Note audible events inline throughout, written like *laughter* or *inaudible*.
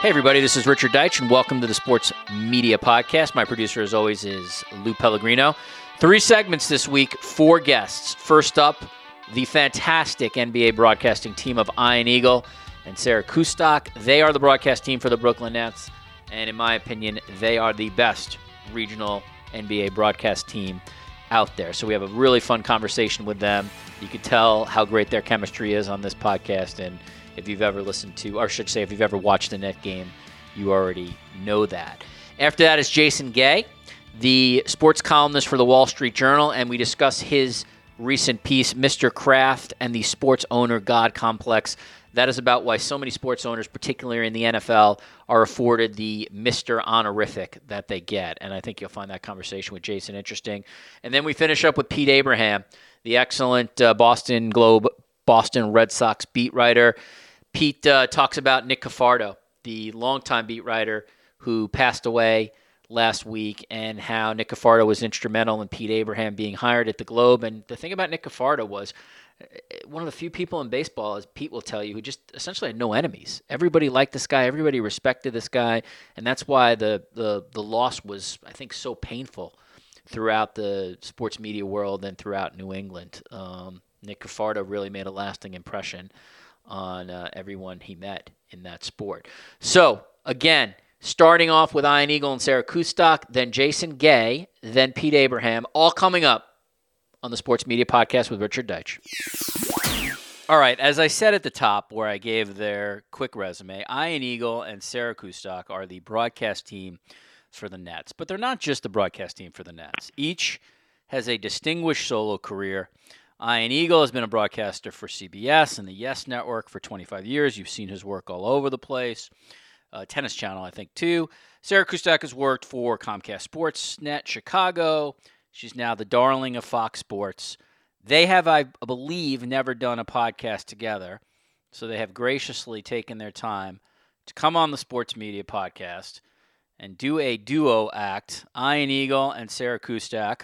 Hey, everybody, this is Richard Deitsch, and welcome to the Sports Media Podcast. My producer, as always, is Lou Pellegrino. Three segments this week, four guests. First up, the fantastic NBA broadcasting team of Ian Eagle and Sarah Kustok. They are the broadcast team for the Brooklyn Nets, and in my opinion, they are the best regional NBA broadcast team out there. So we have a really fun conversation with them. You could tell how great their chemistry is on this podcast, and if you've ever listened to, or should say, if you've ever watched the net game, you already know that. After that is Jason Gay, the sports columnist for the Wall Street Journal, and we discuss his recent piece, Mr. Kraft and the Sports Owner God Complex. That is about why so many sports owners, particularly in the NFL, are afforded the Mr. Honorific that they get. And I think you'll find that conversation with Jason interesting. And then we finish up with Pete Abraham, the excellent uh, Boston Globe, Boston Red Sox beat writer. Pete uh, talks about Nick Cafardo, the longtime beat writer who passed away last week, and how Nick Cafardo was instrumental in Pete Abraham being hired at the Globe. And the thing about Nick Cafardo was uh, one of the few people in baseball, as Pete will tell you, who just essentially had no enemies. Everybody liked this guy. Everybody respected this guy, and that's why the the the loss was, I think, so painful throughout the sports media world and throughout New England. Um, Nick Cafardo really made a lasting impression on uh, everyone he met in that sport. So, again, starting off with Ian Eagle and Sarah Kustok, then Jason Gay, then Pete Abraham, all coming up on the Sports Media Podcast with Richard Deitsch. All right, as I said at the top, where I gave their quick resume, Ian Eagle and Sarah Kustok are the broadcast team for the Nets. But they're not just the broadcast team for the Nets. Each has a distinguished solo career Ian Eagle has been a broadcaster for CBS and the Yes Network for 25 years. You've seen his work all over the place. Uh, Tennis Channel, I think, too. Sarah Kustak has worked for Comcast Sportsnet Chicago. She's now the darling of Fox Sports. They have, I believe, never done a podcast together. So they have graciously taken their time to come on the Sports Media Podcast and do a duo act. Ian Eagle and Sarah Kustok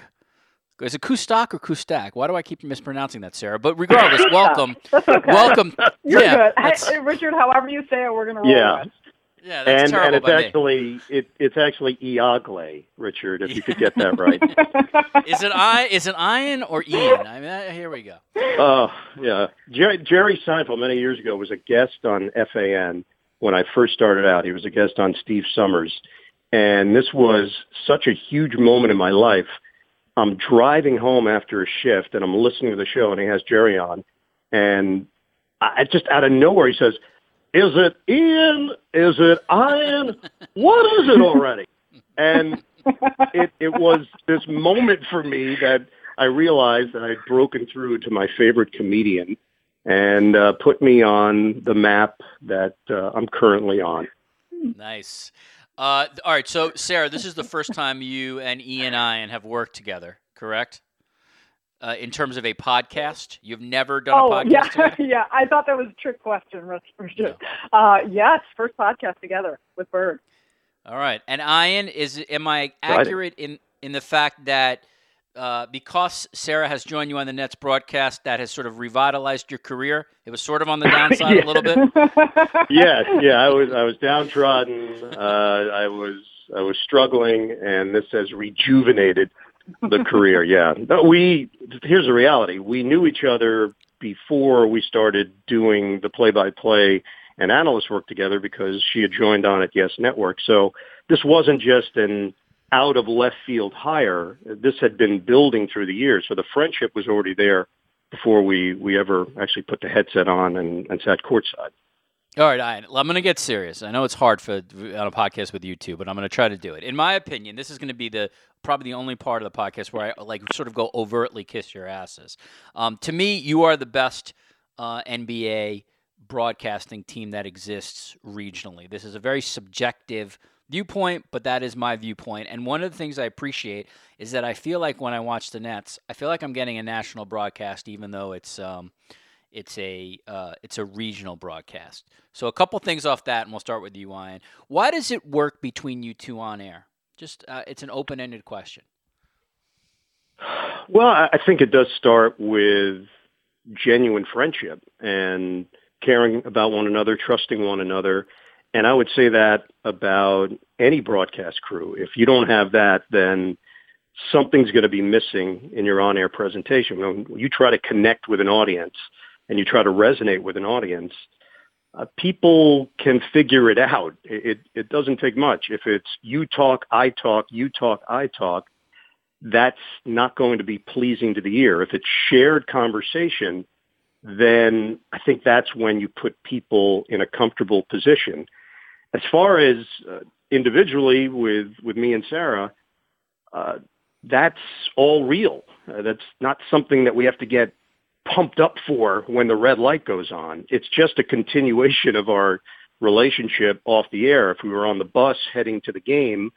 is it Kustak or Kustak? Why do I keep mispronouncing that, Sarah? But regardless, welcome. *laughs* okay. Welcome. *laughs* You're yeah, good. Hey, Richard, however you say it, we're going to roll yeah. with. Yeah, that's and, terrible and it's by actually it, it's actually Iagle, Richard, if you could get that right. *laughs* Is it I? Is it Ian or Ian? I mean, uh, here we go. Oh, yeah. Jerry, Jerry Seinfeld many years ago was a guest on FAN when I first started out. He was a guest on Steve Somers. And this was such a huge moment in my life. I'm driving home after a shift and I'm listening to the show and he has Jerry on. And I just out of nowhere he says, is it Ian? Is it Ian? What is it already? *laughs* And it, it was this moment for me that I realized that I'd broken through to my favorite comedian and uh, put me on the map that uh, I'm currently on. Nice. Uh, all right, so Sarah, this is the first time you and Ian and Ian have worked together, correct? Uh, in terms of a podcast, you've never done oh, a podcast yeah, together. *laughs* yeah. I thought that was a trick question, Richard. Uh, yes, first podcast together with Bird. All right, and Ian, is am I accurate in in the fact that uh, because Sarah has joined you on the Nets broadcast, that has sort of revitalized your career? It was sort of on the downside Yeah. *laughs* a little bit. yes, yeah, I was I was downtrodden. Uh, I was I was struggling, and this has rejuvenated the career. Yeah, no, we here's the reality: we knew each other before we started doing the play-by-play and analyst work together because she had joined on at Yes Network. So this wasn't just an out of left field hire. This had been building through the years, so the friendship was already there before we we ever actually put the headset on and, and sat courtside. All right. I'm going to get serious. I know it's hard for on a podcast with you two, but I'm going to try to do it. In my opinion, this is going to be the probably the only part of the podcast where I like sort of go overtly kiss your asses. Um, to me, you are the best uh, NBA broadcasting team that exists regionally. This is a very subjective viewpoint, but that is my viewpoint. And one of the things I appreciate is that I feel like when I watch the Nets, I feel like I'm getting a national broadcast, even though it's um, it's a uh, it's a regional broadcast. So a couple things off that, and we'll start with you, Ian. Why does it work between you two on air? Just uh, it's an open-ended question. Well, I I think it does start with genuine friendship and caring about one another, trusting one another. And I would say that about any broadcast crew. If you don't have that, then something's going to be missing in your on-air presentation. When you try to connect with an audience and you try to resonate with an audience, uh, people can figure it out. It, it doesn't take much. If it's you talk, I talk, you talk, I talk, that's not going to be pleasing to the ear. If it's shared conversation, then I think that's when you put people in a comfortable position. As far as uh, individually with, with me and Sarah, uh, that's all real. Uh, that's not something that we have to get pumped up for when the red light goes on. It's just a continuation of our relationship off the air. If we were on the bus heading to the game,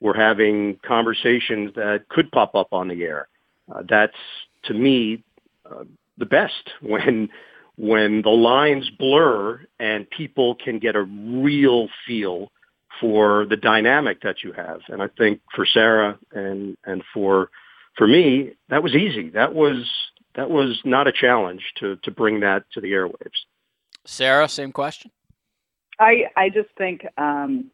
we're having conversations that could pop up on the air. Uh, that's to me uh, the best when when the lines blur and people can get a real feel for the dynamic that you have. And I think for Sarah and and for for me, that was easy. That was that was not a challenge to to bring that to the airwaves. Sarah, same question. I I just think um,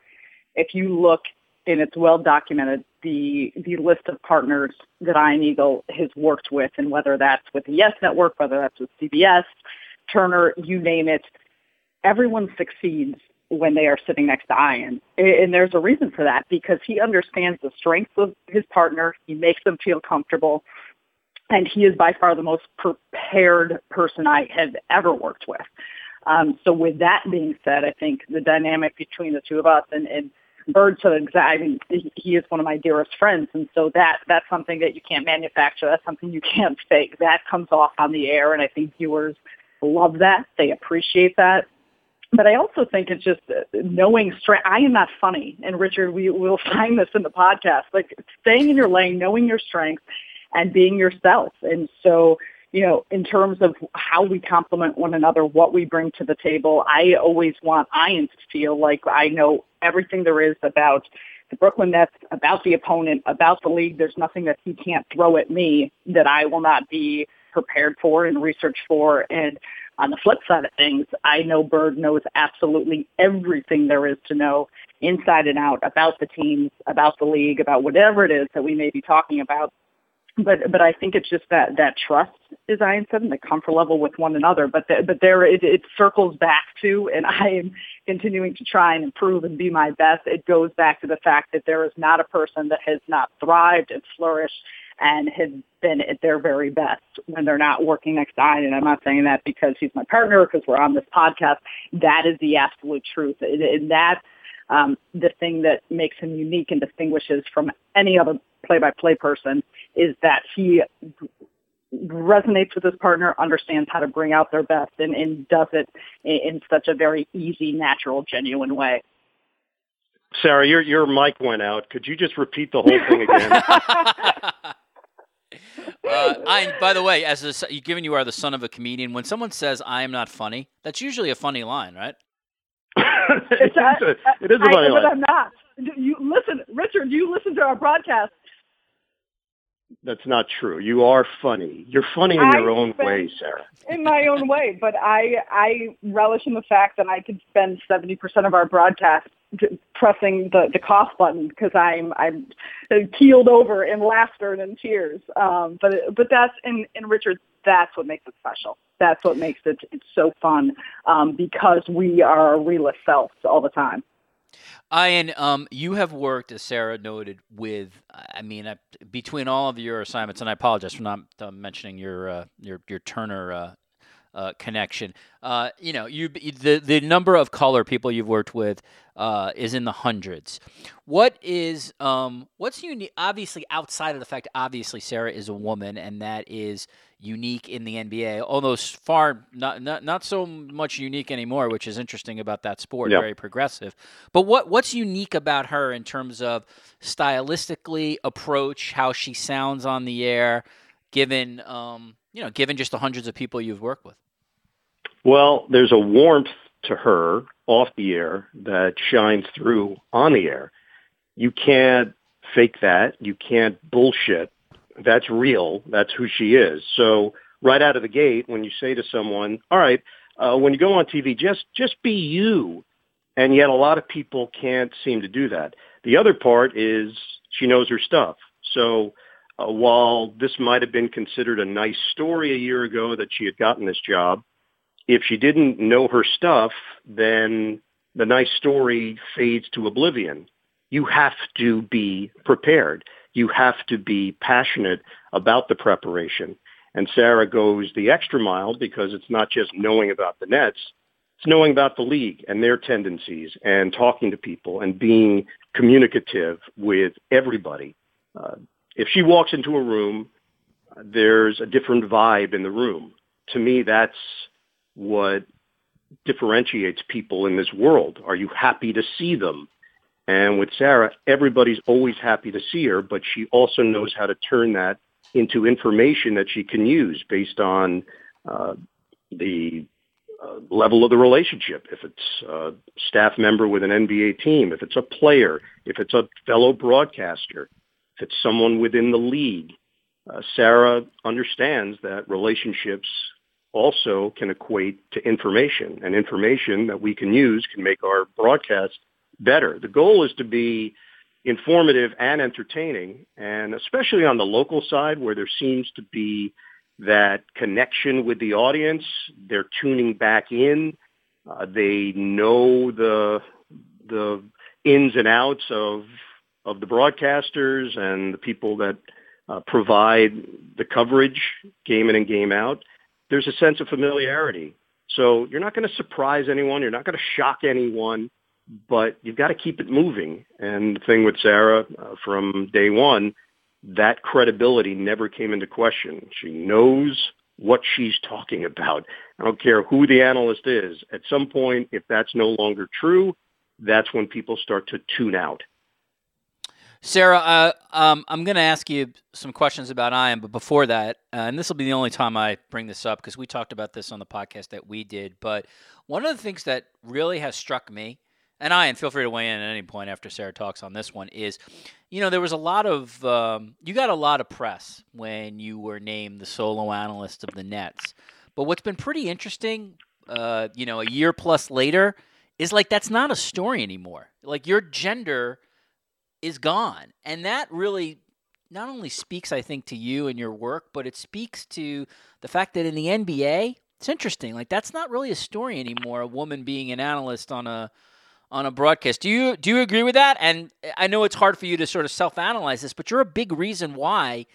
if you look and it's well documented the the list of partners that Ian Eagle has worked with, and whether that's with the Yes Network, whether that's with CBS, Turner, you name it, everyone succeeds when they are sitting next to Ian. And there's a reason for that because he understands the strengths of his partner. He makes them feel comfortable and he is by far the most prepared person I have ever worked with. Um, so with that being said, I think the dynamic between the two of us and, and Bird to I mean, he is one of my dearest friends, and so that that's something that you can't manufacture. That's something you *laughs* can't fake. That comes off on the air, and I think viewers love that. They appreciate that. But I also think it's just uh, knowing strength. I am not funny, and Richard, we will *laughs* find this in the podcast. Like staying in your lane, knowing your strengths, and being yourself. And so, you know, in terms of how we complement one another, what we bring to the table, I always want Ian to feel like I know everything there is about the Brooklyn Nets, about the opponent, about the league. There's nothing that he can't throw at me that I will not be prepared for and research for. And on the flip side of things, I know Bird knows absolutely everything there is to know inside and out about the teams, about the league, about whatever it is that we may be talking about but but I think it's just that that trust, as I said, and the comfort level with one another. But the, but there it, it circles back to, and *laughs* I am continuing to try and improve and be my best. It goes back to the fact that there is not a person that has not thrived and flourished and has been at their very best when they're not working next to Ian. And I'm not saying that because he's my partner, because we're on this podcast. That is the absolute truth, and that's um, the thing that makes him unique and distinguishes from any other play-by-play person is that he resonates with his partner, understands how to bring out their best, and, and does it in, in such a very easy, natural, genuine way. Sarah, your your mic went out. Could you just repeat the whole thing again? *laughs* *laughs* uh, I, by the way, as a, given you are the son of a comedian, when someone says "I am not funny," that's usually a funny line, right? *laughs* it, is a, it is a funny I, line. But I'm not. You listen, Richard. You listen to our broadcast. That's not true. You are funny. You're funny in your own way, Sarah. *laughs* In my own way, but I I relish in the fact that I could spend seventy percent of our broadcast pressing the the cough button because I'm I'm keeled over in laughter and in tears. Um, but but that's and and Richard, that's what makes it special. That's what makes it it's so fun um, because we are our realest selves all the time. Ian, um, you have worked, as Sarah noted, with. I mean, uh, between all of your assignments, and I apologize for not uh, mentioning your uh, your your Turner uh, uh, connection. Uh, you know, you the the number of color people you've worked with uh, is in the hundreds. What is um, what's unique? Obviously, outside of the fact, obviously Sarah is a woman, and that is unique in the NBA. Although far not not not so much unique anymore, which is interesting about that sport. Yep. Very progressive. But what what's unique about her in terms of stylistically approach, how she sounds on the air, given um, you know, given just the hundreds of people you've worked with? Well, there's a warmth to her off the air that shines through on the air. You can't fake that. You can't bullshit. That's real. That's who she is. So right out of the gate, when you say to someone, all right, uh, when you go on TV, just, just be you And yet a lot of people can't seem to do that. The other part is she knows her stuff. So while this might have been considered a nice story a year ago that she had gotten this job, if she didn't know her stuff, then the nice story fades to oblivion. You have to be prepared. You have to be passionate about the preparation. And Sarah goes the extra mile because it's not just knowing about the Nets, it's knowing about the league and their tendencies and talking to people and being communicative with everybody. Uh, if she walks into a room, there's a different vibe in the room. To me, that's what differentiates people in this world. Are you happy to see them? And with Sarah, everybody's always happy to see her, but she also knows how to turn that into information that she can use based on uh, the uh, level of the relationship. If it's a staff member with an NBA team, if it's a player, if it's a fellow broadcaster, if it's someone within the league. Uh, Sarah understands that relationships also can equate to information, and information that we can use can make our broadcast better. The goal is to be informative and entertaining, and especially on the local side where there seems to be that connection with the audience, they're tuning back in. Uh, they know the the ins and outs of of the broadcasters and the people that uh, provide the coverage game in and game out there's a sense of familiarity. So you're not going to surprise anyone. You're not going to shock anyone, but you've got to keep it moving. And the thing with Sarah uh, from day one, that credibility never came into question. She knows what she's talking about. I don't care who the analyst is. At some point, if that's no longer true, that's when people start to tune out. Sarah, uh, um, I'm going to ask you some questions about Ian, but before that, uh, and this will be the only time I bring this up because we talked about this on the podcast that we did. But one of the things that really has struck me, and Ian, feel free to weigh in at any point after Sarah talks on this one, is you know there was a lot of um, you got a lot of press when you were named the solo analyst of the Nets. But what's been pretty interesting, uh, you know, a year plus later, is like that's not a story anymore. Like your gender is gone. And that really not only speaks, I think, to you and your work, but it speaks to the fact that in the NBA, it's interesting. Like that's not really a story anymore. A woman being an analyst on a on a broadcast. Do you do you agree with that? And I know it's hard for you to sort of self-analyze this, but you're a big reason why,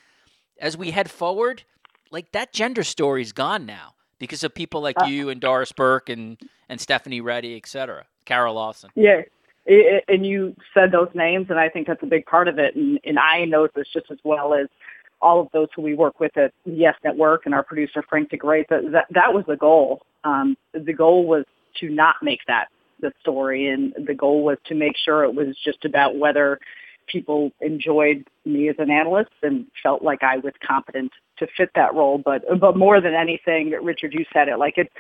as we head forward, like that gender story's gone now because of people like uh, you and Doris Burke and and Stephanie Ready, et cetera, Kara Lawson. Yeah, it, and you said those names, and I think that's a big part of it. And, and I know this just as well as all of those who we work with at Yes Network and our producer Frank DiGraci. That that, that was the goal. Um, the goal was to not make that the story, and the goal was to make sure it was just about whether people enjoyed me as an analyst and felt like I was competent to fit that role. But but more than anything, Richard, you said it. Like it,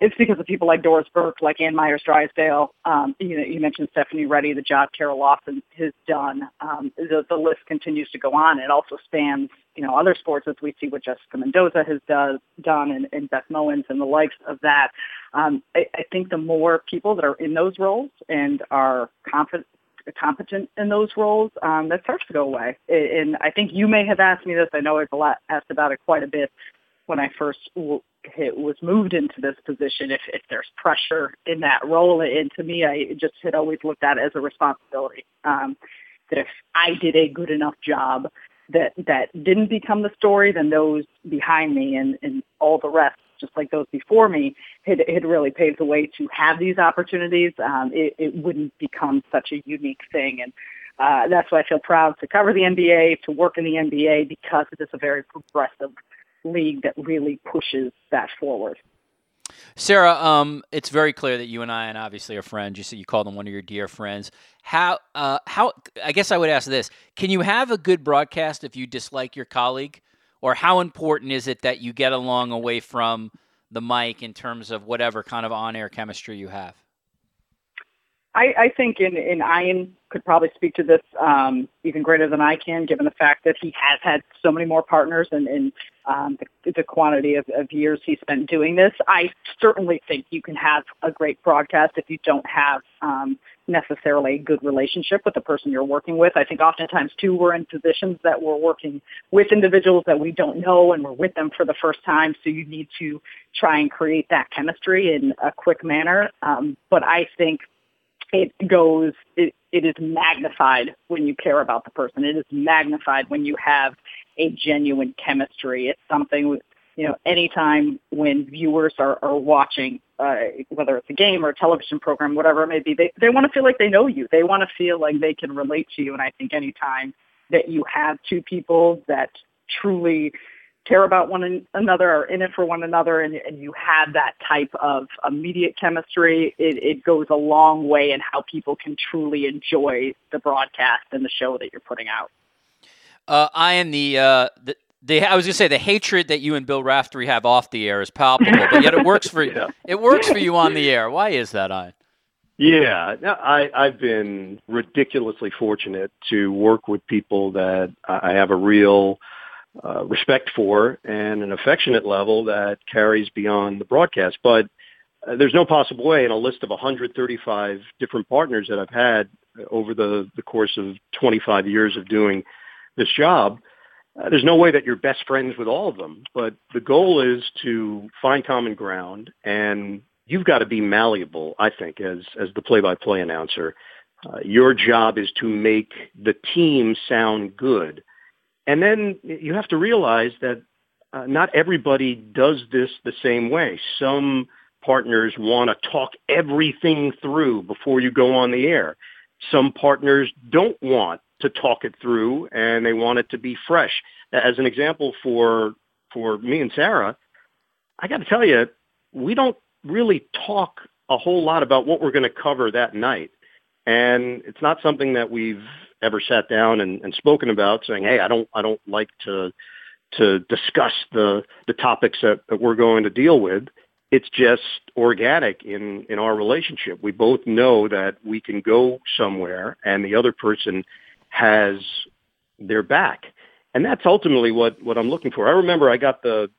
it's because of people like Doris Burke, like Ann Meyers Drysdale. Um, you know, you mentioned Stephanie Ready, the job Kara Lawson has done. Um, the, the list continues to go on. It also spans, you know, other sports as we see what Jessica Mendoza has does, done and, and Beth Mowins and the likes of that. Um, I, I think the more people that are in those roles and are confident competent in those roles, um, that starts to go away. And I think you may have asked me this. I know I've asked about it quite a bit when I first was moved into this position. If, if there's pressure in that role, and to me, I just had always looked at it as a responsibility. Um, that if I did a good enough job that that didn't become the story, then those behind me and, and all the rest, just like those before me, had, had really paved the way to have these opportunities. Um, it, it wouldn't become such a unique thing. And uh, that's why I feel proud to cover the NBA, to work in the NBA, because it is a very progressive league that really pushes that forward. Sarah, um, it's very clear that you and I, and obviously are friends. You said you called them one of your dear friends. How, uh, how? I guess I would ask this: Can you have a good broadcast if you dislike your colleague, or how important is it that you get along away from the mic in terms of whatever kind of on-air chemistry you have? I, I think in, in Ian could probably speak to this um, even greater than I can, given the fact that he has had so many more partners and, and um, the, the quantity of, of years he spent doing this. I certainly think you can have a great broadcast if you don't have um, necessarily a good relationship with the person you're working with. I think oftentimes too we're in positions that we're working with individuals that we don't know and we're with them for the first time. So you need to try and create that chemistry in a quick manner. Um, but I think it goes, it, it is magnified when you care about the person. It is magnified when you have a genuine chemistry. It's something, you know, anytime when viewers are, are watching, uh, whether it's a game or a television program, whatever it may be, they, they want to feel like they know you. They want to feel like they can relate to you. And I think anytime that you have two people that truly care about one another are in it for one another and, and you have that type of immediate chemistry, it, it goes a long way in how people can truly enjoy the broadcast and the show that you're putting out. Uh, I am the, uh, the the, I was gonna say the hatred that you and Bill Raftery have off the air is palpable, but yet it works for *laughs* yeah. it works for you on the air. Why is that, I? Yeah, I, I've been ridiculously fortunate to work with people that I have a real uh, respect for and an affectionate level that carries beyond the broadcast. But uh, there's no possible way in a list of 135 different partners that I've had over the, the course of 25 years of doing this job. Uh, there's no way that you're best friends with all of them, but the goal is to find common ground and you've got to be malleable, I think, as, as the play-by-play announcer. Uh, your job is to make the team sound good. And then you have to realize that uh, not everybody does this the same way. Some partners want to talk everything through before you go on the air. Some partners don't want to talk it through and they want it to be fresh. As an example for for me and Sarah, I got to tell you, we don't really talk a whole lot about what we're going to cover that night. And it's not something that we've ever sat down and, and spoken about saying, Hey, I don't, I don't like to, to discuss the, the topics that, that we're going to deal with. It's just organic in, in our relationship. We both know that we can go somewhere and the other person has their back. And that's ultimately what, what I'm looking for. I remember I got the,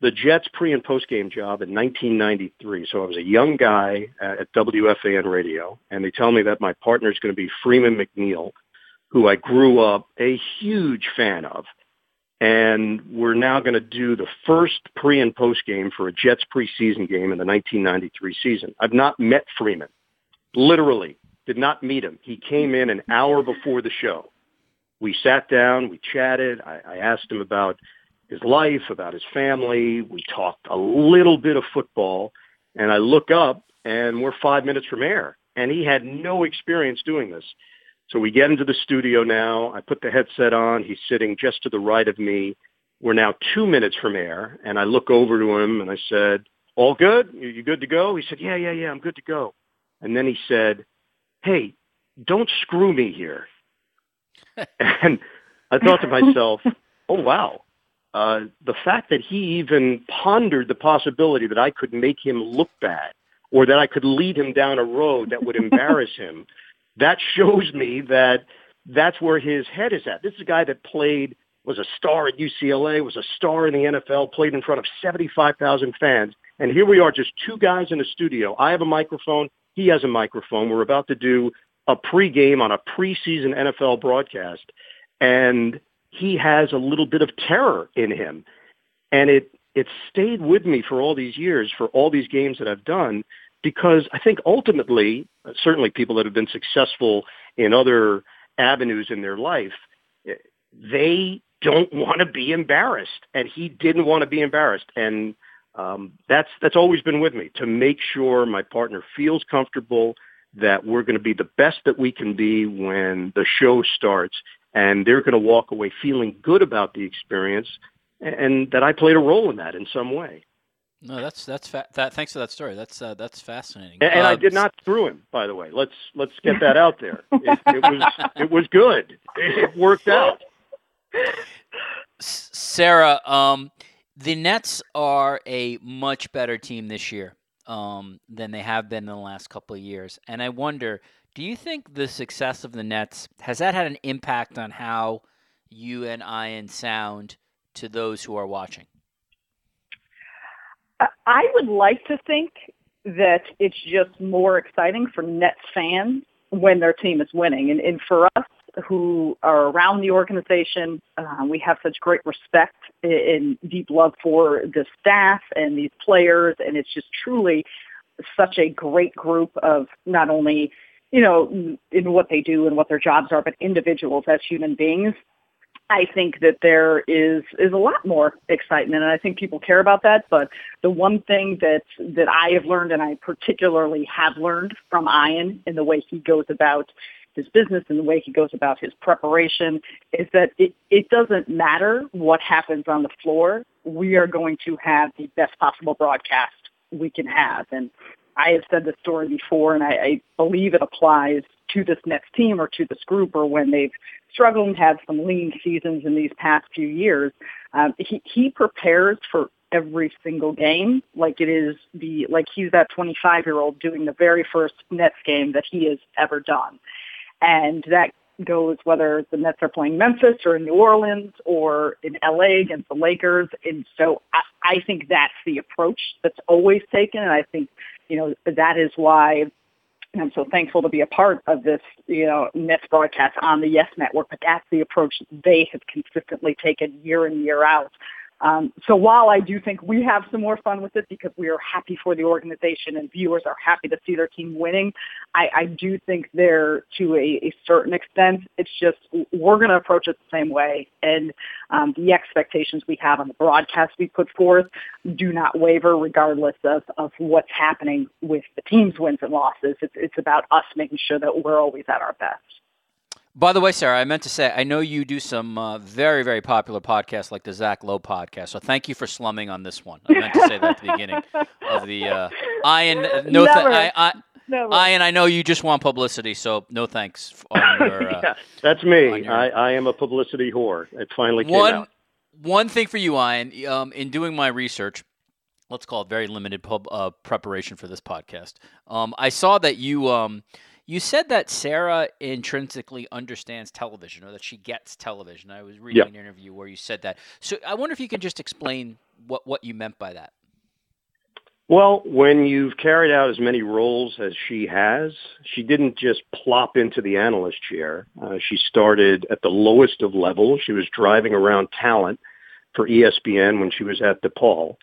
the Jets pre and post game job in 1993. So I was a young guy at WFAN radio, and they tell me that my partner is going to be Freeman McNeil, who I grew up a huge fan of. And we're now going to do the first pre and post game for a Jets preseason game in the 1993 season. I've not met Freeman, literally did not meet him. He came in an hour before the show. We sat down, we chatted. I, I asked him about his life, about his family. We talked a little bit of football, and I look up, and we're five minutes from air, and he had no experience doing this. So we get into the studio now. I put the headset on. He's sitting just to the right of me. We're now two minutes from air, and I look over to him and I said, "All good? You good to go?" He said, "Yeah, yeah, yeah, I'm good to go." And then he said, "Hey, don't screw me here." and I thought to myself, *laughs* "Oh wow, uh, the fact that he even pondered the possibility that I could make him look bad or that I could lead him down a road that would embarrass *laughs* him, that shows me that that's where his head is at. This is a guy that played, was a star at UCLA, was a star in the NFL, played in front of 75,000 fans. And here we are, just two guys in a studio. I have a microphone. He has a microphone. We're about to do a pregame on a preseason NFL broadcast. And he has a little bit of terror in him. And it, it stayed with me for all these years, for all these games that I've done, because I think ultimately, certainly people that have been successful in other avenues in their life, they don't want to be embarrassed. And he didn't want to be embarrassed. And um, that's, that's always been with me to make sure my partner feels comfortable that we're going to be the best that we can be when the show starts and they're going to walk away feeling good about the experience and that I played a role in that in some way. No, that's that's fa- that. Thanks for that story. That's uh, that's fascinating. And, and uh, I did not screw him, by the way. Let's let's get *laughs* that out there. It, it was it was good. It worked out. Sarah, um, the Nets are a much better team this year um, than they have been in the last couple of years, and I wonder do you think the success of the Nets has that had an impact on how you and Ian sound to those who are watching? I would like to think that it's just more exciting for Nets fans when their team is winning. And, and for us who are around the organization, uh, we have such great respect and deep love for the staff and these players. And it's just truly such a great group of not only, you know, in what they do and what their jobs are, but individuals as human beings. I think that there is is a lot more excitement, and I think people care about that. But the one thing that that I have learned, and I particularly have learned from Ian in the way he goes about his business and the way he goes about his preparation, is that it, it doesn't matter what happens on the floor. We are going to have the best possible broadcast we can have, and I have said this story before, and I, I believe it applies to this next team or to this group or when they've struggled and had some lean seasons in these past few years. Um, he, he prepares for every single game like it is the like he's that 25 year old doing the very first Nets game that he has ever done, and that goes whether the Nets are playing Memphis or in New Orleans or in LA against the Lakers. And so I, I think that's the approach that's always taken. And I think, you know, that is why I'm so thankful to be a part of this, you know, Nets broadcast on the Yes Network. But that's the approach they have consistently taken year in, year out. Um, so while I do think we have some more fun with it because we are happy for the organization and viewers are happy to see their team winning, I, I do think there, to a, a certain extent, it's just we're going to approach it the same way, and um, the expectations we have on the broadcast we put forth do not waver regardless of, of what's happening with the team's wins and losses. It's, it's about us making sure that we're always at our best. By the way, Sarah, I meant to say, I know you do some uh, very, very popular podcasts like the Zach Lowe podcast. So thank you for slumming on this one. I meant to say that at the beginning of the uh, Ian. No, th- I, I, Never. Ian, I know you just want publicity, so no thanks *laughs* your. Uh, yeah, that's me. Your... I, I am a publicity whore. It finally came one, out. One thing for you, Ian, um, in doing my research, let's call it very limited pub, uh, preparation for this podcast. Um, I saw that you um, you said that Sarah intrinsically understands television or that she gets television. I was reading an interview where you said that. So I wonder if you can just explain what, what you meant by that. Well, when you've carried out as many roles as she has, she didn't just plop into the analyst chair. Uh, she started at the lowest of levels. She was driving around talent for ESPN when she was at DePaul.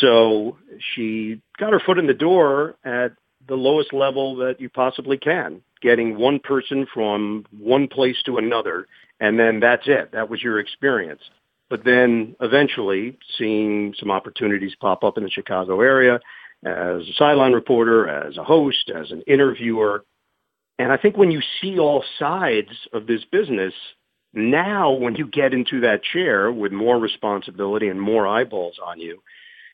So she got her foot in the door at the lowest level that you possibly can, getting one person from one place to another, and then that's it. That was your experience. But then eventually seeing some opportunities pop up in the Chicago area as a sideline reporter, as a host, as an interviewer. And I think when you see all sides of this business, now when you get into that chair with more responsibility and more eyeballs on you,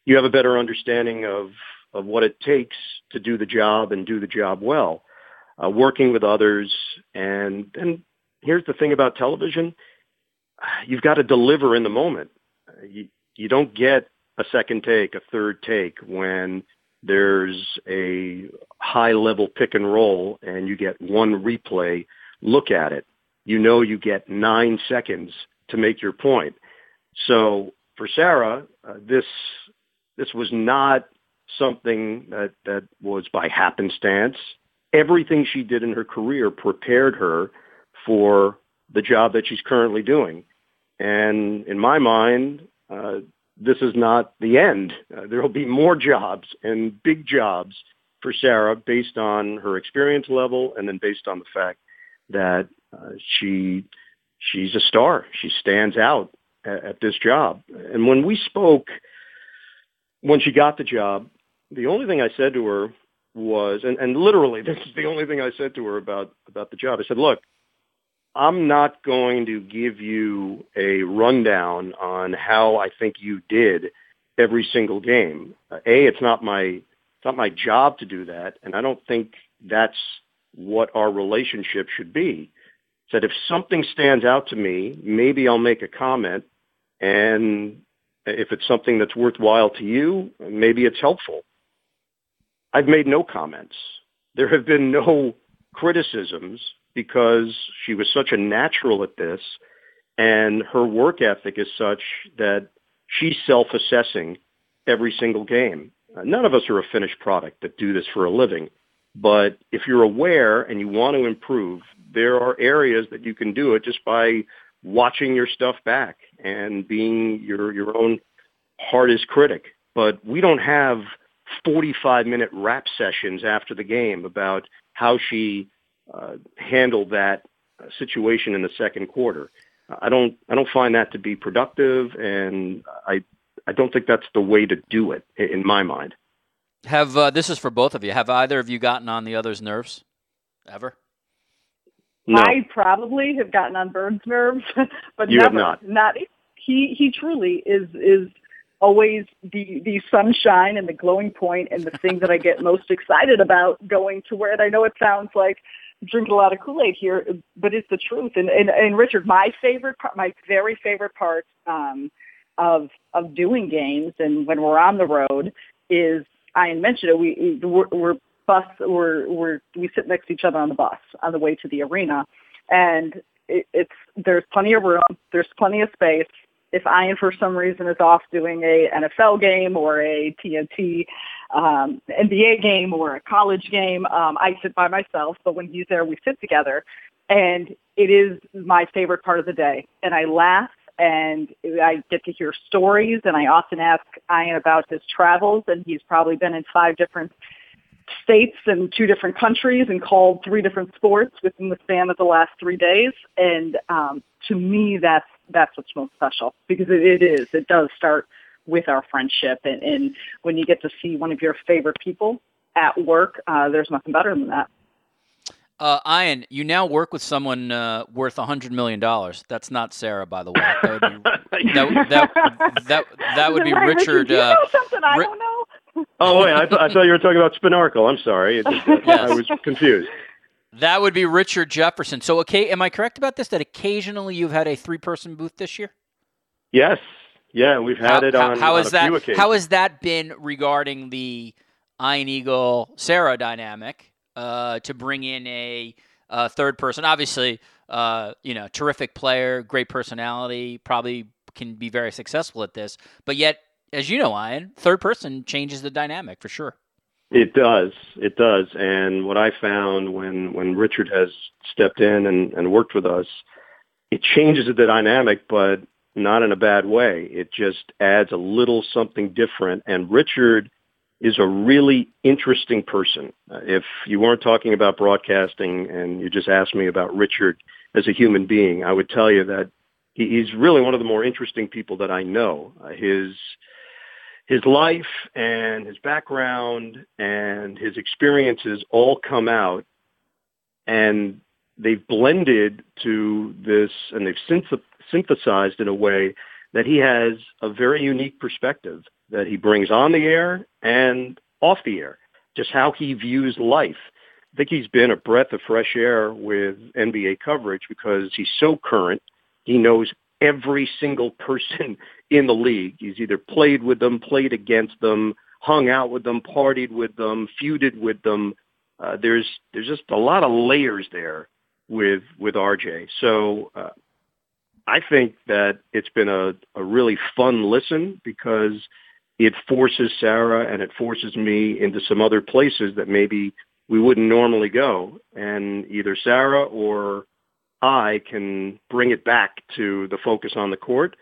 you have a better understanding of of what it takes to do the job and do the job well, uh, working with others. And, and here's the thing about television. You've got to deliver in the moment. You, you don't get a second take, a third take when there's a high level pick and roll and you get one replay look at it. You know you get nine seconds to make your point. So for Sarah, uh, this this was not something that, that was by happenstance. Everything she did in her career prepared her for the job that she's currently doing. And in my mind, uh, this is not the end. Uh, there will be more jobs and big jobs for Sarah based on her experience level and then based on the fact that uh, she she's a star. She stands out at, at this job. And when we spoke when she got the job, the only thing I said to her was, and, and literally, *laughs* this is the only thing I said to her about about the job. I said, "Look, I'm not going to give you a rundown on how I think you did every single game. Uh, a, it's not my it's not my job to do that, and I don't think that's what our relationship should be. Said if something stands out to me, maybe I'll make a comment, and if it's something that's worthwhile to you, maybe it's helpful. I've made no comments. There have been no criticisms because she was such a natural at this And her work ethic is such that she's self-assessing every single game. Uh, none of us are a finished product that do this for a living. But if you're aware and you want to improve, there are areas that you can do it just by watching your stuff back and being your, your own hardest critic. But we don't have 45 minute rap sessions after the game about how she uh, handled that situation in the second quarter. I don't I don't find that to be productive, and I I don't think that's the way to do it in my mind. Have uh, this is for both of you. Have either of you gotten on the other's nerves ever? No. I probably have gotten on Bird's nerves, *laughs* but you never. Have not. Not he. He truly is is always the the sunshine and the glowing point and the thing that I get most excited about going to where. And I know it sounds like drinking a lot of Kool Aid here, but it's the truth. And, and and Richard, my favorite part, my very favorite part um, of of doing games and when we're on the road is I mentioned it. We we're, we're bus we're we're we sit next to each other on the bus on the way to the arena, and it, it's there's plenty of room, there's plenty of space. If Ian for some reason is off doing a NFL game or a TNT um, NBA game or a college game, um, I sit by myself. But when he's there, we sit together, and it is my favorite part of the day. And I laugh and I get to hear stories and I often ask Ian about his travels and he's probably been in five different states and two different countries and called three different sports within the span of the last three days. And um, to me, that's that's what's most special because it, it is. It does start with our friendship, and, and when you get to see one of your favorite people at work, uh, there's nothing better than that. Uh, Ian, you now work with someone uh, worth a hundred million dollars. That's not Sarah, by the way. That would be, *laughs* that, that, that, that would be Richard. You know something I don't know? *laughs* oh wait, I, th- I, thought you were talking about Spinarco. I'm sorry, just, uh, yes. I was *laughs* confused. That would be Richard Jefferson. So, okay, am I correct about this? That occasionally you've had a three-person booth this year? Yes. Yeah, we've had how, it on. How, on has that? How has that been regarding the Ian Eagle Sarah dynamic uh, to bring in a, a third person? Obviously, uh, you know, terrific player, great personality, probably can be very successful at this, but yet as you know, Ian, third person changes the dynamic for sure. It does. It does. And what I found when, when Richard has stepped in and, and worked with us, it changes the dynamic, but not in a bad way. It just adds a little something different. And Richard is a really interesting person. If you weren't talking about broadcasting and you just asked me about Richard as a human being, I would tell you that he's really one of the more interesting people that I know. His his life and his background and his experiences all come out and they've blended to this and they've synthesized in a way that he has a very unique perspective that he brings on the air and off the air, just how he views life. I think he's been a breath of fresh air with NBA coverage because he's so current. He knows every single person in the league. He's either played with them, played against them, hung out with them, partied with them, feuded with them. Uh, there's there's just a lot of layers there with with RJ. So uh, I think that it's been a, a really fun listen because it forces Sarah and it forces me into some other places that maybe we wouldn't normally go. And either Sarah or I can bring it back to the focus on the court.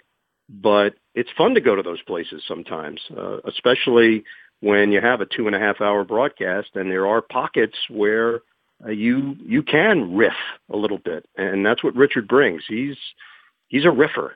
But it's fun to go to those places sometimes, uh, especially when you have a two and a half hour broadcast and there are pockets where uh, you you can riff a little bit, and that's what Richard brings. He's he's a riffer.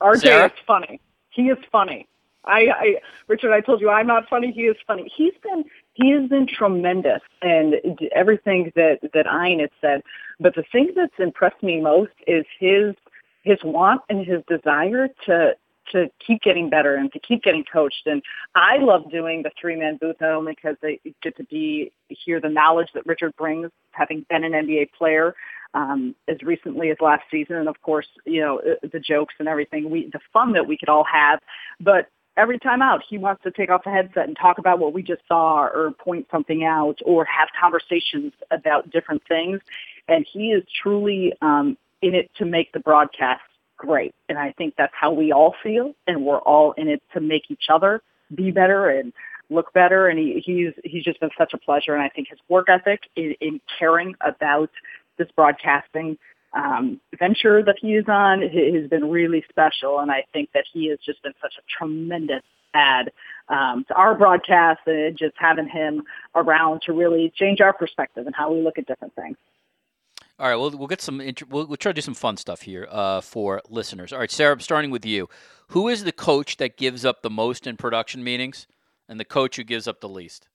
RJ Sarah? is funny. He is funny. I, I Richard, I told you I'm not funny. He is funny. He's been he has been tremendous and everything that that Ian has said. But the thing that's impressed me most is his his want and his desire to to keep getting better and to keep getting coached. And I love doing the three man booth not only because they get to be hear the knowledge that Richard brings, having been an NBA player um, as recently as last season, and of course, you know the jokes and everything, we the fun that we could all have. But every time out, he wants to take off the headset and talk about what we just saw or point something out or have conversations about different things. And he is truly um, in it to make the broadcast great. And I think that's how we all feel, and we're all in it to make each other be better and look better. And he, he's he's just been such a pleasure. And I think his work ethic in, in caring about this broadcasting um, venture that he is on has been really special. And I think that he has just been such a tremendous add um, to our broadcast and just having him around to really change our perspective and how we look at different things. All right, we'll we'll get some. We'll, we'll try to do some fun stuff here uh, for listeners. All right, Sarah, I'm starting with you. Who is the coach that gives up the most in production meetings, and the coach who gives up the least?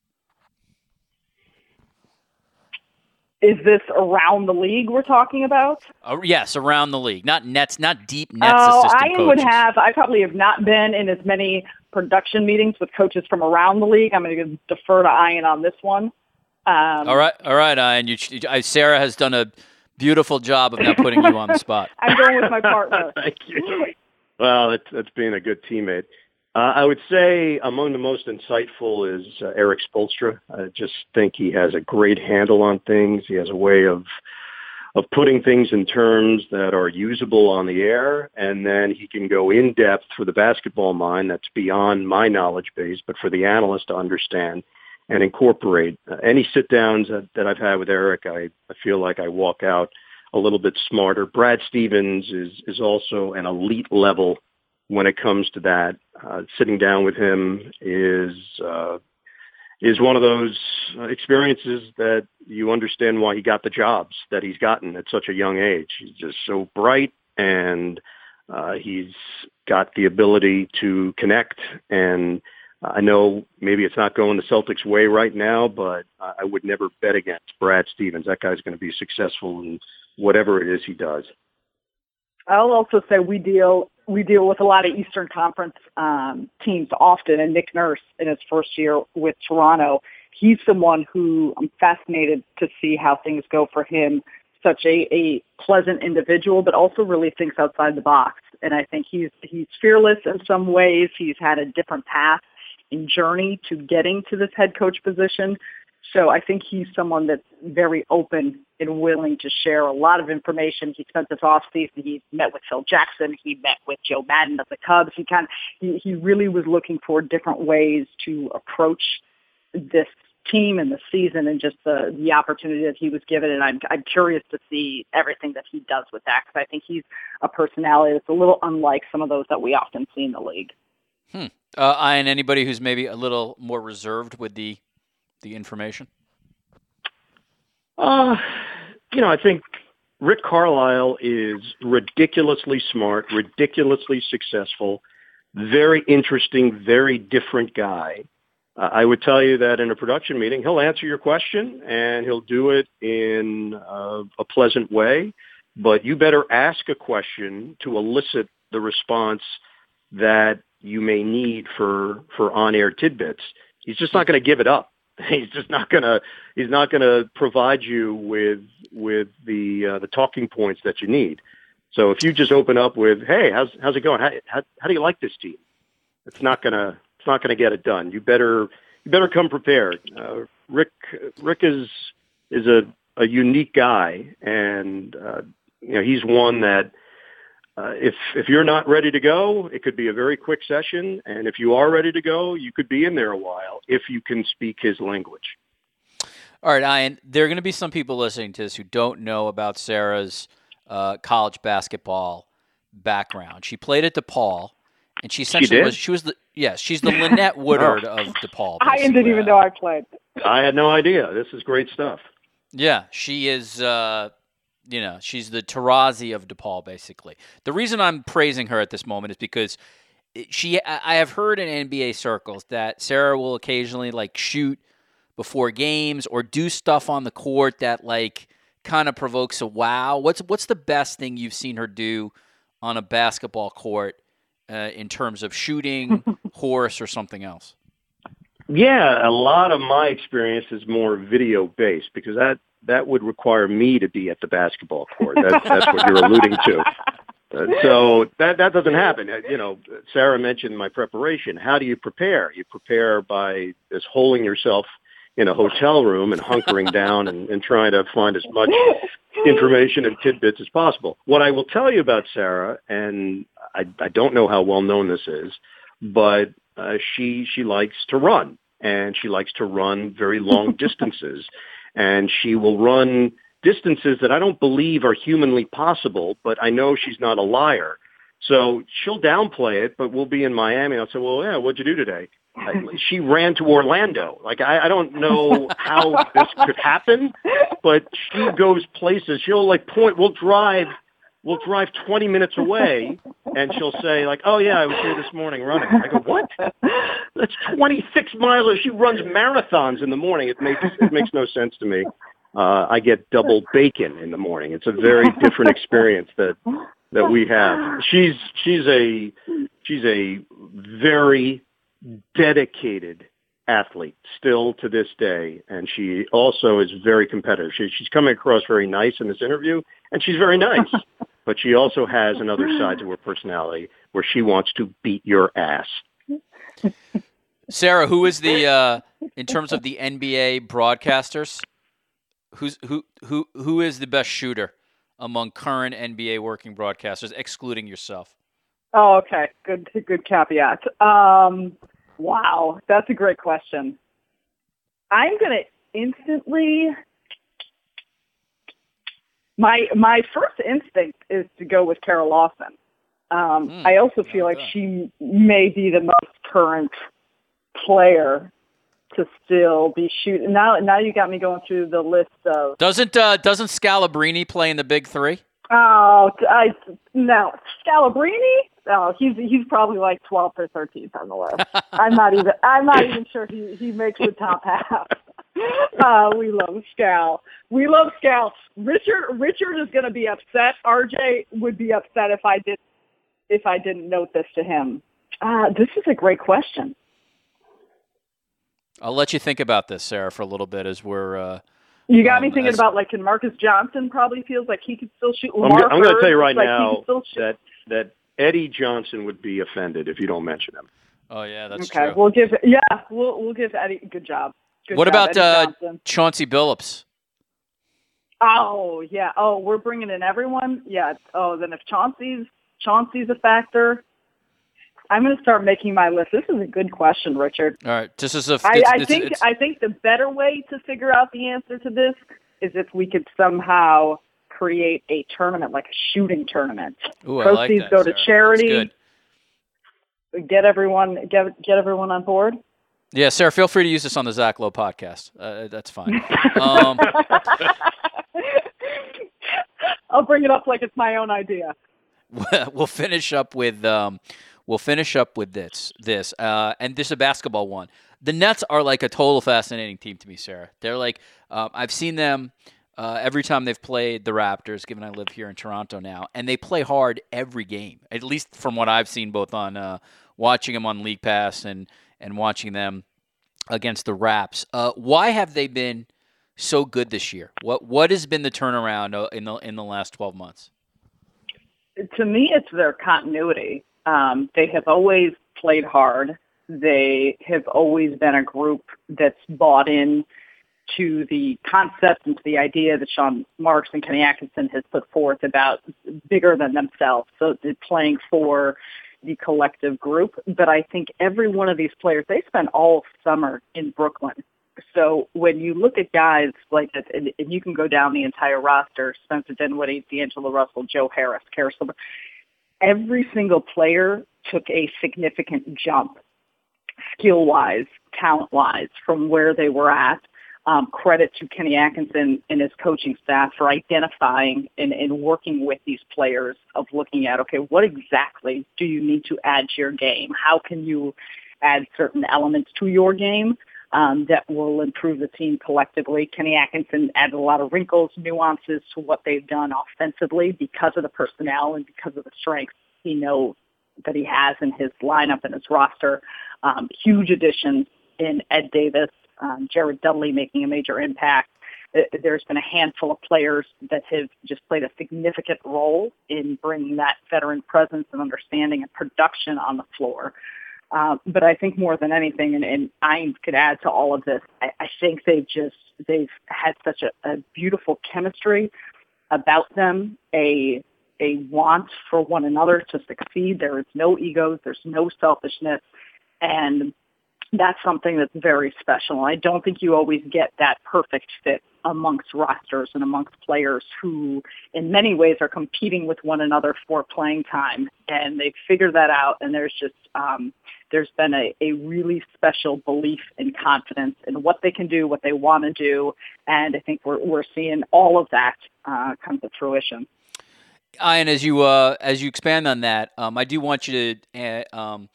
Is this around the league we're talking about? Uh, yes, around the league, not nets, not deep nets. Oh, I coaches. would have. I probably have not been in as many production meetings with coaches from around the league. I'm going to defer to Ian on this one. Um, all right, all right, Ian. You, Sarah has done a beautiful job of not putting you on the *laughs* spot. I'm going with my partner. *laughs* Thank you. Well, that's, that's being a good teammate. Uh, I would say among the most insightful is uh, Erik Spoelstra. I just think he has a great handle on things. He has a way of of putting things in terms that are usable on the air, and then he can go in depth for the basketball mind that's beyond my knowledge base, but for the analyst to understand and incorporate. Uh, any sit downs that, that I've had with Eric, I, I feel like I walk out a little bit smarter. Brad Stevens is is also an elite level when it comes to that. Uh, sitting down with him is uh, is one of those experiences that you understand why he got the jobs that he's gotten at such a young age. He's just so bright and uh, he's got the ability to connect and I know maybe it's not going the Celtics way right now, but I would never bet against Brad Stevens. That guy's going to be successful in whatever it is he does. I'll also say we deal we deal with a lot of Eastern Conference um, teams often, and Nick Nurse in his first year with Toronto, he's someone who I'm fascinated to see how things go for him. Such a, a pleasant individual, but also really thinks outside the box. And I think he's he's fearless in some ways. He's had a different path and journey to getting to this head coach position. So I think he's someone that's very open and willing to share a lot of information. He spent this off season. He met with Phil Jackson. He met with Joe Maddon of the Cubs. He kind of, he, he really was looking for different ways to approach this team and the season and just the, the opportunity that he was given. And I'm, I'm curious to see everything that he does with that because I think he's a personality that's a little unlike some of those that we often see in the league. Hmm. Uh, and anybody who's maybe a little more reserved with the the information? Uh, you know, I think Rick Carlisle is ridiculously smart, ridiculously successful, very interesting, very different guy. Uh, I would tell you that in a production meeting, he'll answer your question and he'll do it in uh, a pleasant way. But you better ask a question to elicit the response that you may need for for on-air tidbits. He's just not going to give it up. *laughs* He's just not to he's not to provide you with with the uh, the talking points that you need. So if you just open up with, "Hey, how's how's it going? How how, how do you like this team?" It's not gonna it's not gonna get it done. You better you better come prepared. Uh, Rick Rick is is a a unique guy, and uh, you know he's one that uh, if if you're not ready to go, it could be a very quick session, and if you are ready to go, you could be in there a while if you can speak his language. All right, Ian. There are going to be some people listening to this who don't know about Sarah's uh, college basketball background. She played at DePaul, and she essentially she was she was the yes she's the Lynette *laughs* Woodard of DePaul. I didn't even know I played. I had no idea. This is great stuff. Yeah, she is. Uh, you know, she's the Taurasi of DePaul, basically. The reason I'm praising her at this moment is because she. I have heard in NBA circles that Sarah will occasionally like shoot before games or do stuff on the court that like kind of provokes a wow. What's what's the best thing you've seen her do on a basketball court uh, in terms of shooting, *laughs* horse, or something else? Yeah, a lot of my experience is more video based because that that would require me to be at the basketball court. That's, that's what you're alluding to. Uh, so that that doesn't happen. Uh, you know, Sarah mentioned my preparation. How do you prepare? You prepare by just holding yourself in a hotel room and hunkering down and, and trying to find as much information and tidbits as possible. What I will tell you about Sarah, and I, I don't know how well known this is, but uh, she she likes to run and she likes to run very long distances, and she will run distances that I don't believe are humanly possible. But I know she's not a liar, so she'll downplay it. But we'll be in Miami. I'll say, "Well, yeah, what'd you do today?" she ran to Orlando. Like I, I don't know how this could happen, but she goes places. She'll like point. We'll drive. We'll drive 20 minutes away, and she'll say like, "Oh yeah, I was here this morning running." I go, "What? That's 26 miles." She runs marathons in the morning. It makes it makes no sense to me. Uh, I get double bacon in the morning. It's a very different experience that that we have. She's she's a she's a very dedicated athlete still to this day. And she also is very competitive. She, she's coming across very nice in this interview and she's very nice, but she also has another side to her personality where she wants to beat your ass. Sarah, who is the, uh, in terms of the NBA broadcasters, who's, who, who, who is the best shooter among current NBA working broadcasters, excluding yourself? Oh, okay. Good, good caveat. Um, Wow, that's a great question. I'm going to instantly my my first instinct is to go with Kara Lawson. Um, mm, I also feel like she may be the most current player to still be shooting. Now, now you got me going through the list of. Doesn't uh, doesn't Scalabrine play in the Big Three? Oh, I no Scalabrine. Oh, he's he's probably like 12th or 13th on the list. *laughs* I'm not even I'm not even sure he he makes the top half. Uh, *laughs* we love Scal. We love Scal. Richard Richard is going to be upset. RJ would be upset if I did if I didn't note this to him. Uh, this is a great question. I'll let you think about this, Sarah, for a little bit as we're. Uh, you got um, me thinking as, about like, can Marcus Johnson probably feels like he could still shoot. Lamar I'm, I'm going to tell you right like now that that Eddie Johnson would be offended if you don't mention him. Oh yeah, that's okay. true. We'll give yeah, we'll we'll give Eddie good job. Good what job, about uh, Chauncey Billups? Oh yeah. Oh, we're bringing in everyone. Yeah. Oh, then if Chauncey's Chauncey's a factor, I'm going to start making my list. This is a good question, Richard. All right. This is a. I, it's, I it's, think it's, I think the better way to figure out the answer to this is if we could somehow create a tournament, like a shooting tournament. Ooh, Proceeds like that, go Sarah. to charity. Get everyone get get everyone on board. Yeah, Sarah, feel free to use this on the Zach Lowe podcast. Uh, that's fine. Um, *laughs* I'll bring it up like it's my own idea. *laughs* We'll finish up with um, we'll finish up with this this uh, and this is a basketball one. The Nets are like a total fascinating team to me, Sarah. They're like um, I've seen them uh, every time they've played the Raptors, given I live here in Toronto now, and they play hard every game. At least from what I've seen, both on uh, watching them on League Pass and and watching them against the Raps. Uh, why have they been so good this year? What what has been the turnaround uh, in the in the last twelve months? To me, it's their continuity. Um, they have always played hard. They have always been a group that's bought in to the concept and to the idea that Sean Marks and Kenny Atkinson has put forth about bigger than themselves. So playing for the collective group. But I think every one of these players, they spent all summer in Brooklyn. So when you look at guys like that, and, you can go down the entire roster, Spencer Dinwiddie, D'Angelo Russell, Joe Harris, Caris every single player took a significant jump skill-wise, talent-wise from where they were at um, credit to Kenny Atkinson and his coaching staff for identifying and, and working with these players of looking at, okay, what exactly do you need to add to your game? How can you add certain elements to your game um, that will improve the team collectively? Kenny Atkinson added a lot of wrinkles, nuances to what they've done offensively because of the personnel and because of the strengths he knows that he has in his lineup and his roster. Um, huge additions in Ed Davis um, Jared Dudley making a major impact. There's been a handful of players that have just played a significant role in bringing that veteran presence and understanding and production on the floor. Uh, but I think more than anything, and, and I could add to all of this, I, I think they've just they've had such a, a beautiful chemistry about them, a a want for one another to succeed. There is no egos, there's no selfishness, and that's something that's very special. I don't think you always get that perfect fit amongst rosters and amongst players who in many ways are competing with one another for playing time and they've figured that out and there's just um there's been a, a really special belief and confidence in what they can do, what they want to do, and I think we're we're seeing all of that uh, come to fruition. Ian, as you uh, as you expand on that, um, I do want you to uh, um,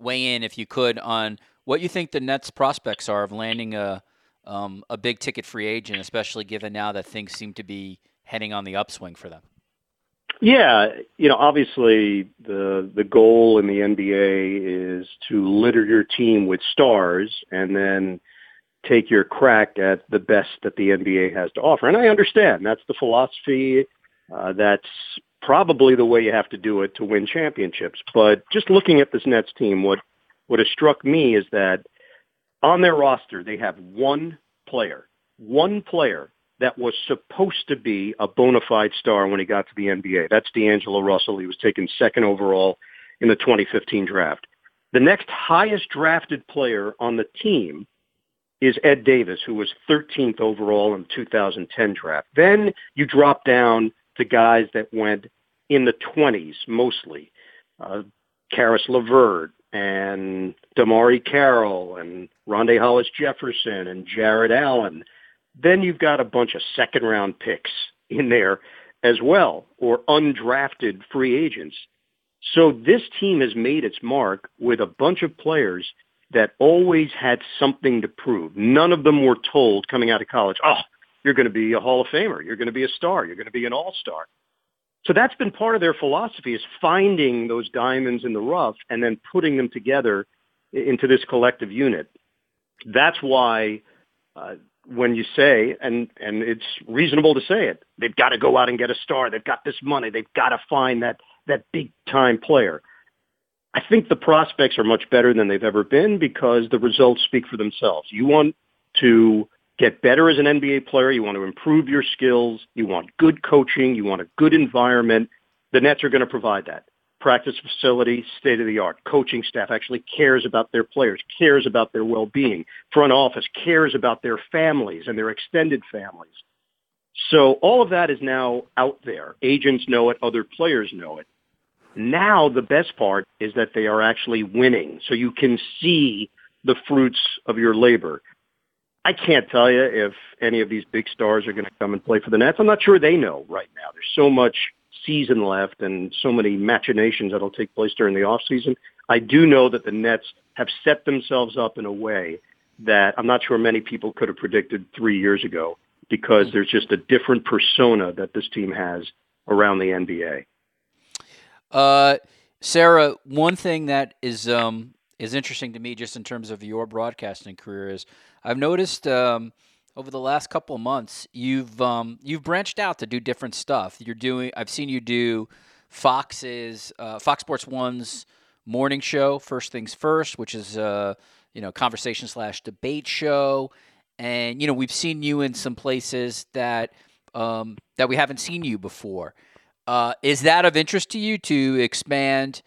weigh in, if you could, on what you think the Nets' prospects are of landing a um, a big ticket free agent, especially given now that things seem to be heading on the upswing for them. Yeah, you know, obviously the the goal in the NBA is to litter your team with stars and then take your crack at the best that the NBA has to offer. And I understand that's the philosophy. Uh, that's probably the way you have to do it to win championships. But just looking at this Nets team, what what has struck me is that on their roster they have one player, one player that was supposed to be a bona fide star when he got to the NBA. That's D'Angelo Russell. He was taken second overall in the 2015 draft. The next highest drafted player on the team is Ed Davis, who was 13th overall in the 2010 draft. Then you drop down to guys that went in the 20s mostly. Uh, Caris LeVert and DeMarre Carroll and Rondae Hollis Jefferson and Jarrett Allen – then you've got a bunch of second round picks in there as well, or undrafted free agents. So this team has made its mark with a bunch of players that always had something to prove. None of them were told coming out of college, oh, you're going to be a Hall of Famer. You're going to be a star. You're going to be an all-star. So that's been part of their philosophy is finding those diamonds in the rough and then putting them together into this collective unit. That's why uh, when you say, and, and it's reasonable to say it, they've got to go out and get a star. They've got this money. They've got to find that, that big time player. I think the prospects are much better than they've ever been because the results speak for themselves. You want to get better as an NBA player. You want to improve your skills. You want good coaching. You want a good environment. The Nets are going to provide that practice facility, state of the art. Coaching staff actually cares about their players, cares about their well-being. Front office cares about their families and their extended families. So all of that is now out there. Agents know it, other players know it. Now the best part is that they are actually winning. So you can see the fruits of your labor. I can't tell you if any of these big stars are going to come and play for the Nets. I'm not sure they know right now. There's so much season left and so many machinations that'll take place during the off season. I do know that the Nets have set themselves up in a way that I'm not sure many people could have predicted three years ago because there's just a different persona that this team has around the NBA. Uh, Sarah, one thing that is um, is interesting to me, just in terms of your broadcasting career, is I've noticed um, over the last couple of months, you've um, you've branched out to do different stuff. You're doing. I've seen you do Fox's uh, Fox Sports One's morning show, First Things First, which is a you know conversation slash debate show, and you know we've seen you in some places that um, that we haven't seen you before. Uh, is that of interest to you to expand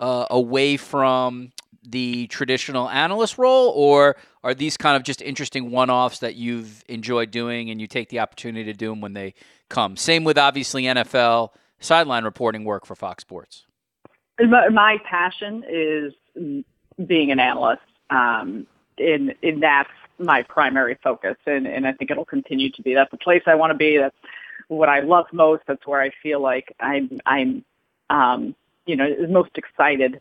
uh, away from the traditional analyst role, or are these kind of just interesting one-offs that you've enjoyed doing and you take the opportunity to do them when they come? Same with obviously NFL sideline reporting work for Fox Sports. My passion is being an analyst, um, and, and that's my primary focus, and, and I think it'll continue to be. That's the place I want to be. That's what I love most. That's where I feel like I'm, I'm, um, you know, most excited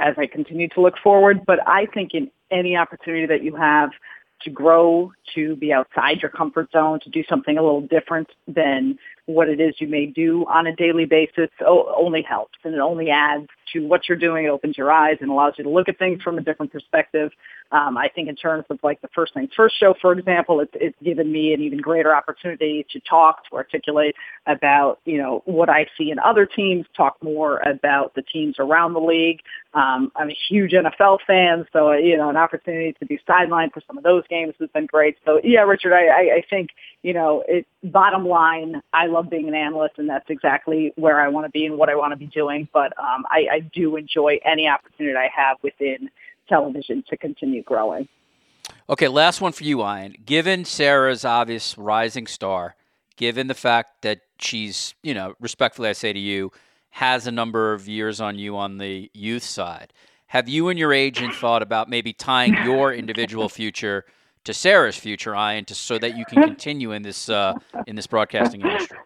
as I continue to look forward. But I think in any opportunity that you have to grow, to be outside your comfort zone, to do something a little different than what it is you may do on a daily basis only helps and it only adds to what you're doing. It opens your eyes and allows you to look at things from a different perspective. Um, I think in terms of like the First Things First show, for example, it's, it's given me an even greater opportunity to talk, to articulate about, you know, what I see in other teams, talk more about the teams around the league. Um, I'm a huge NFL fan, so, you know, an opportunity to be sidelined for some of those games has been great. So, yeah, Richard, I, I, I think, you know, it, bottom line, I love being an analyst, and that's exactly where I want to be and what I want to be doing. But um, I, I do enjoy any opportunity I have within television to continue growing. Okay, last one for you, Ian. Given Sarah's obvious rising star, given the fact that she's, you know, respectfully, I say to you, has a number of years on you on the youth side, have you and your agent thought about maybe tying your individual future to Sarah's future, Ian, to, so that you can continue in this uh, in this broadcasting industry?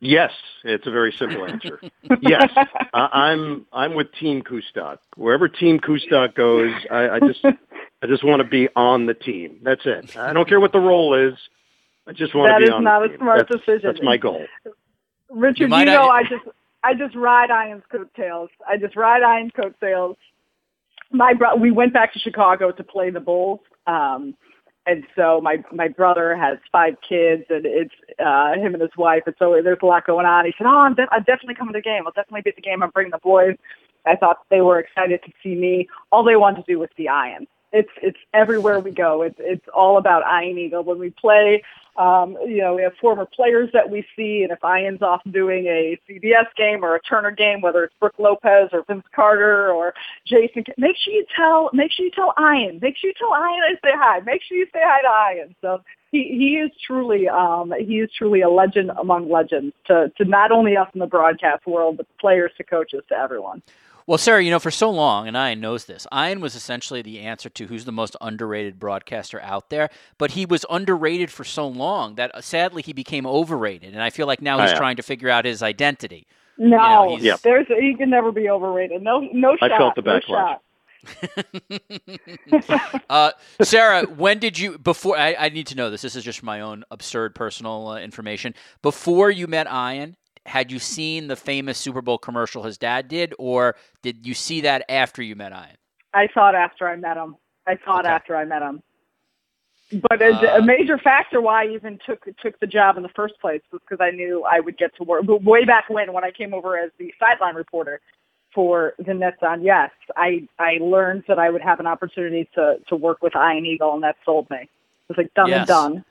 Yes, it's a very simple answer. yes, uh, I'm I'm with Team Kustok. Wherever Team Kustok goes, I, I just I just want to be on the team. That's it. I don't care what the role is. I just want that to be on. That is not a smart that's, decision. That's my goal. Richard, you, you know, I just I just ride Ian's coattails. I just ride Ian's coattails. My bro- we went back to Chicago to play the Bulls. Um, and so my my brother has five kids and it's uh him and his wife. And so there's a lot going on. He said oh i'm, de- I'm definitely coming to the game. I'll definitely be at the game. I'm bringing the boys. I thought they were excited to see me. All they wanted to do was see ian it's it's everywhere we go it's it's all about ian eagle when we play um, you know, we have former players that we see, and if Ian's off doing a CBS game or a Turner game, whether it's Brook Lopez or Vince Carter or Jason, make sure you tell, make sure you tell Ian, make sure you tell Ian I say hi, make sure you say hi to Ian. So he he is truly um, he is truly a legend among legends to to not only us in the broadcast world, but players to coaches to everyone. Well, Sarah, you know, for so long, and Ian knows this, Ian was essentially the answer to who's the most underrated broadcaster out there. But he was underrated for so long that uh, sadly he became overrated. And I feel like now he's oh, trying to figure out his identity. No, you know, there's he can never be overrated. No, no shot. I felt the backlash. No *laughs* uh, Sarah, when did you before? I, I, need to know this. This is just my own absurd personal uh, information. Before you met Ian, had you seen the famous Super Bowl commercial his dad did, or did you see that after you met Ian? I saw it after I met him. I saw okay. it after I met him. But a, uh, a major factor why I even took took the job in the first place was because I knew I would get to work. But way back when, when I came over as the sideline reporter for the Nets on Yes, I I learned that I would have an opportunity to to work with Ian Eagle, and that sold me. It was like done yes. and done.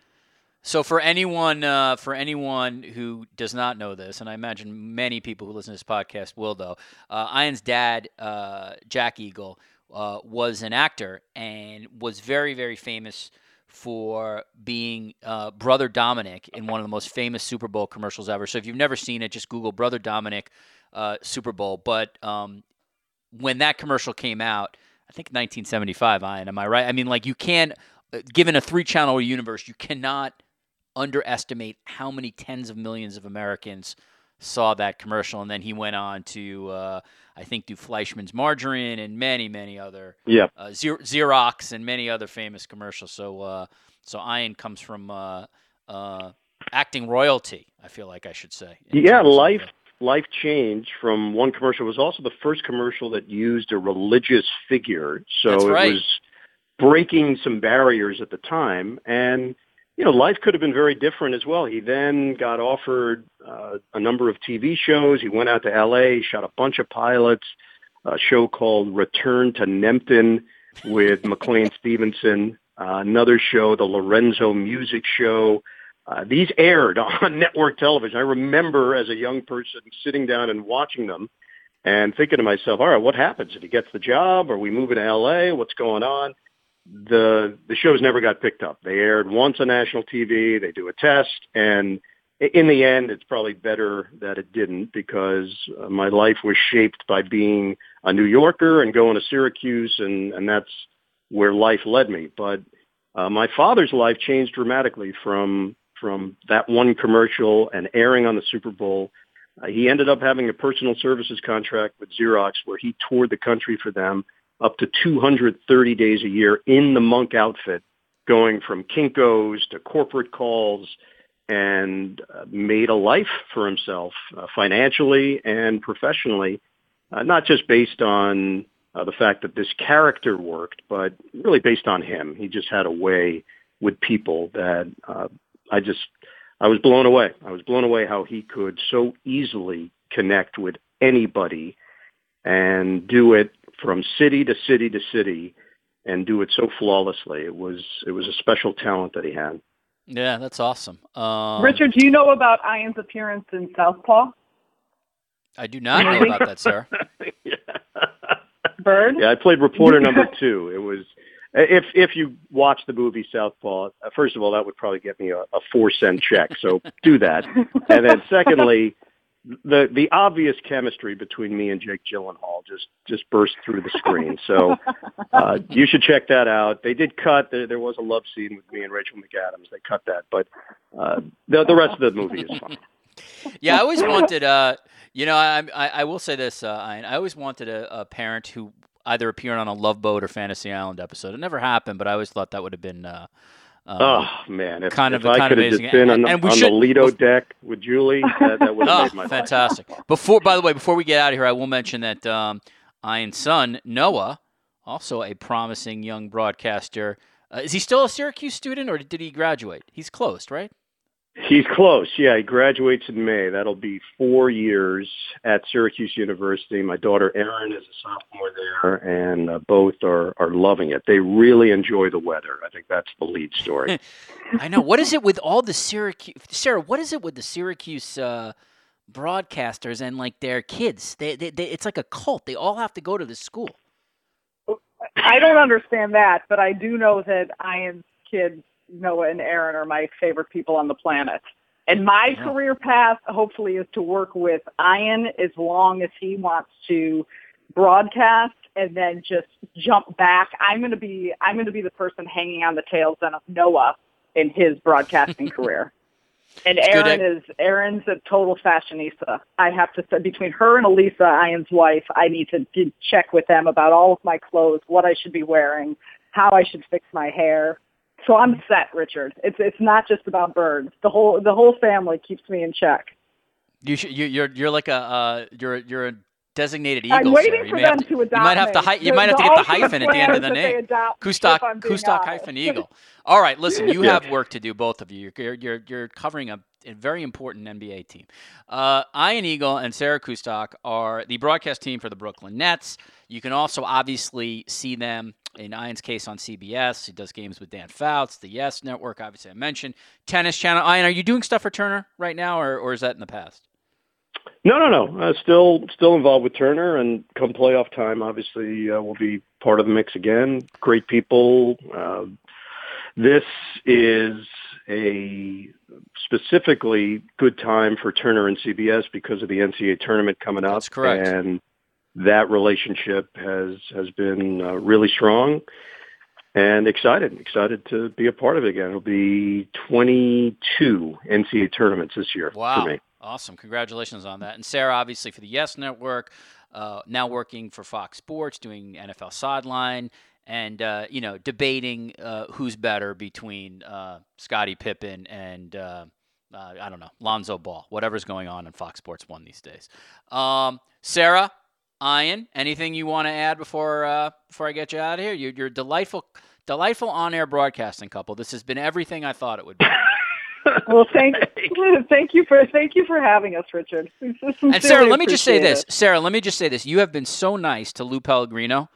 So for anyone uh, for anyone who does not know this, and I imagine many people who listen to this podcast will, though, uh, Ian's dad, uh, Jack Eagle, uh, was an actor and was very very famous for being uh, Brother Dominic in one of the most famous Super Bowl commercials ever. So if you've never seen it, just Google Brother Dominic uh, Super Bowl. But um, when that commercial came out, I think 1975, Ian, am I right? I mean, like you can't, given a three-channel universe, you cannot underestimate how many tens of millions of Americans saw that commercial. And then he went on to, uh, I think, do Fleischmann's Margarine and many, many other, yeah, uh, Xerox and many other famous commercials. So, uh, so Ian comes from uh, uh, acting royalty. I feel like I should say. Yeah, life. Life change from one commercial it was also the first commercial that used a religious figure. So right. it was breaking some barriers at the time. And you know, life could have been very different as well. He then got offered uh, a number of TV shows. He went out to L.A., shot a bunch of pilots, a show called Return to Nempton with McLean Stevenson, uh, another show, the Lorenzo Music Show. Uh, these aired *laughs* on network television. I remember as a young person sitting down and watching them and thinking to myself, all right, what happens if he gets the job? Are we moving to L.A.? What's going on? The the shows never got picked up. They aired once on national TV. They do a test, and in the end, it's probably better that it didn't because uh, my life was shaped by being a New Yorker and going to Syracuse, and and that's where life led me. But uh, my father's life changed dramatically from from that one commercial and airing on the Super Bowl. Uh, he ended up having a personal services contract with Xerox where he toured the country for them up to 230 days a year in the monk outfit, going from Kinko's to corporate calls and uh, made a life for himself uh, financially and professionally, uh, not just based on uh, the fact that this character worked, but really based on him. He just had a way with people that uh, I just I was blown away. I was blown away how he could so easily connect with anybody and do it from city to city to city and do it so flawlessly. It was it was a special talent that he had. Yeah, that's awesome. Um, Richard, do you know about Ian's appearance in Southpaw? I do not know about that, sir. *laughs* yeah. Bird? Yeah, I played reporter number *laughs* two. It was if if you watch the movie Southpaw, uh, first of all, that would probably get me a, a four cent check. So do that, *laughs* and then secondly, the the obvious chemistry between me and Jake Gyllenhaal just just burst through the screen. *laughs* So uh, you should check that out. They did cut. There, there was a love scene with me and Rachel McAdams. They cut that, but uh, the the rest of the movie is fine. Yeah, I always wanted. Uh, you know, I, I, I will say this, uh, I, I always wanted a, a parent who either appeared on a Love Boat or Fantasy Island episode. It never happened, but I always thought that would have been. Uh, um, oh man! If, kind if of I kind could of have just amazing. been on, And- the, and we on should- the Lido deck with Julie, that, that would have Oh, made my life. fantastic! Before, by the way, before we get out of here, I will mention that um, Ian's son Noah, also a promising young broadcaster, uh, is he still a Syracuse student or did he graduate? He's closed, right? He's close. Yeah, he graduates in May. That'll be four years at Syracuse University. My daughter Erin is a sophomore there, and uh, both are are loving it. They really enjoy the weather. I think that's the lead story. *laughs* I know. What is it with all the Syracuse, Sarah? What is it with the Syracuse uh, broadcasters and like their kids? They, they, they, it's like a cult. They all have to go to the school. I don't understand that, but I do know that Ian's kids, Noah and Aaron, are my favorite people on the planet. And my Yeah. career path, hopefully, is to work with Ian as long as he wants to broadcast and then just jump back. I'm going to be I'm going to be the person hanging on the tails then of Noah in his broadcasting *laughs* career. And It's good Aaron is Aaron's a total fashionista. I have to say between her and Elisa, Ian's wife, I need to d- check with them about all of my clothes, what I should be wearing, how I should fix my hair. So I'm set, Richard. It's it's not just about birds. The whole the whole family keeps me in check. You should. You, you're you're like a uh, you're you're a designated eagle. I'm waiting. You for them to, to You might have to. Hy- you The- might have to get the hyphen at the end of the plan is that they name. adopt, Kustok if I'm being Kustok hyphen eagle. All right, listen. *laughs* You Yeah. have work to do, both of you. You're you're you're covering a, a very important NBA team. Uh, Ian Eagle and Sarah Kustok are the broadcast team for the Brooklyn Nets. You can also obviously see them in Ian's case on CBS. He does games with Dan Fouts, the Yes Network. Obviously, I mentioned Tennis Channel. Ian, are you doing stuff for Turner right now, or or is that in the past? No, no, no. Uh, still, still involved with Turner, and come playoff time, obviously, uh, we'll be part of the mix again. Great people. Uh, this is a specifically good time for Turner and CBS because of the NCAA tournament coming up. That's correct. And that relationship has has been uh, really strong. And excited, excited to be a part of it again. It'll be 22 NCAA tournaments this year Wow. for me. Awesome. Congratulations on that. And Sarah, obviously, for the Yes Network, uh, now working for Fox Sports, doing NFL Sideline, and, uh, you know, debating uh, who's better between uh, Scottie Pippen and, uh, uh, I don't know, Lonzo Ball, whatever's going on in Fox Sports 1 these days. Um, Sarah, Ian, anything you want to add before uh, before I get you out of here? You're, you're a delightful, delightful on-air broadcasting couple. This has been everything I thought it would be. *laughs* Well, thank *laughs* thank you for thank you for having us, Richard. *laughs* And Sarah, let me just say this. Sarah, let me just say this. You have been so nice to Lou Pellegrino,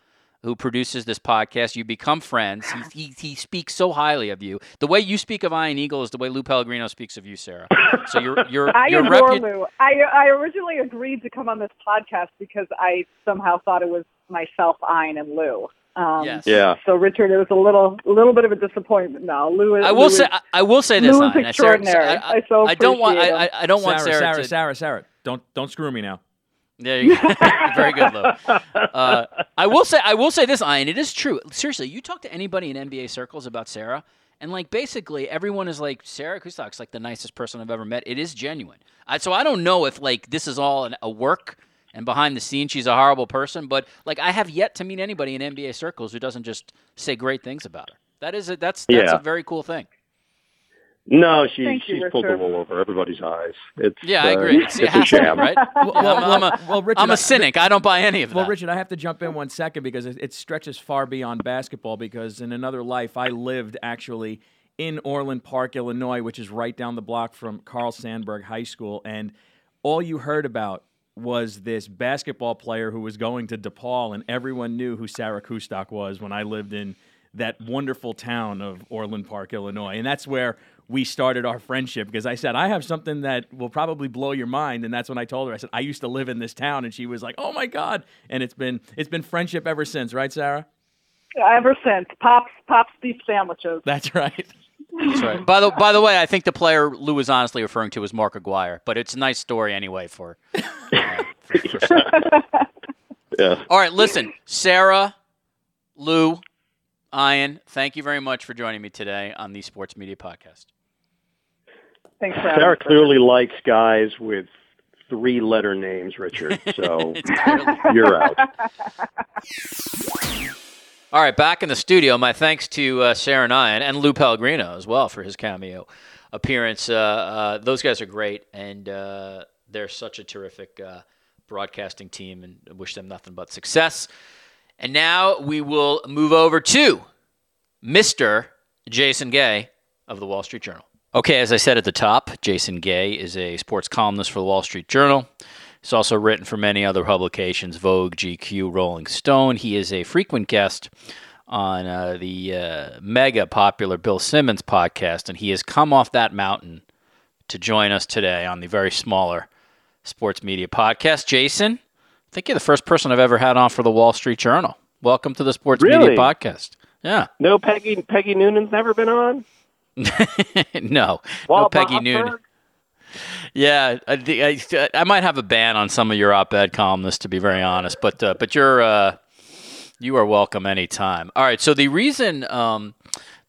who produces this podcast. You become friends. He, he, he speaks so highly of you. The way you speak of Ian Eagle is the way Lou Pellegrino speaks of you, Sarah. So you're you're *laughs* I your adore repu- Lou. I I originally agreed to come on this podcast because I somehow thought it was myself, Ian, and Lou. Um, Yes. Yeah. So Richard, it was a little a little bit of a disappointment. Now, Lou. is- I will Lou say is- I, I will say this. Lou is Ian. Sarah- extraordinary. I, I so I don't want I, I, I don't want Sarah, Sarah, Sarah, to Sarah, Sarah, don't don't screw me now. There you go. *laughs* Very good, Lou. Uh, I will say, I will say this, Ian. It is true. Seriously, you talk to anybody in NBA circles about Sarah, and like basically everyone is like Sarah Kustok's like the nicest person I've ever met. It is genuine. I, so I don't know if like this is all an, a work and behind the scenes she's a horrible person, but like I have yet to meet anybody in NBA circles who doesn't just say great things about her. That is a, that's that's Yeah. a very cool thing. No, she, Thank you, she's pulled the wool over everybody's eyes. It's, Yeah, I uh, agree. It's, It's a has to be, sham. right? *laughs* Well, I'm, I'm a, well, Richard, I'm I- a cynic. I don't buy any of that. Well. Richard, I have to jump in one second because it, it stretches far beyond basketball. Because in another life, I lived actually in Orland Park, Illinois, which is right down the block from Carl Sandburg High School, and all you heard about was this basketball player who was going to DePaul, and everyone knew who Sarah Kustok was when I lived in that wonderful town of Orland Park, Illinois, and that's where we started our friendship because I said, I have something that will probably blow your mind. And that's when I told her, I said, I used to live in this town. And she was like, oh my God. And it's been, it's been friendship ever since, right, Sarah? Ever since pops pops beef sandwiches. That's right. That's right. By the by the way, I think the player Lou was honestly referring to was Mark Aguirre, but it's a nice story anyway for. uh, for- for Sarah. *laughs* Yeah. All right, listen, Sarah, Lou, Ian, thank you very much for joining me today on the Sports Media Podcast. Thanks for having Sarah me. clearly likes guys with three-letter names, Richard. *laughs* So you're out. *laughs* All right, back in the studio. My thanks to uh, Sarah Ian and Lou Pellegrino as well for his cameo appearance. Uh, uh, those guys are great, and uh, they're such a terrific uh, broadcasting team, and I wish them nothing but success. And now we will move over to Mr. Jason Gay of the Wall Street Journal. Okay, as I said at the top, Jason Gay is a sports columnist for the Wall Street Journal. He's also written for many other publications Vogue, GQ, Rolling Stone. He is a frequent guest on uh, the uh, mega popular Bill Simmons podcast, and he has come off that mountain to join us today on the very smaller sports media podcast. Jason, I think you're the first person I've ever had on for the Wall Street Journal. Welcome to the Sports Media Podcast. Yeah. No, Peggy Peggy Noonan's never been on. No, no Peggy Noon. Mossberg? Yeah, I, I, I might have a ban on some of your op-ed columnists, to be very honest. But uh, but you're uh, you are welcome anytime. All right. So the reason um,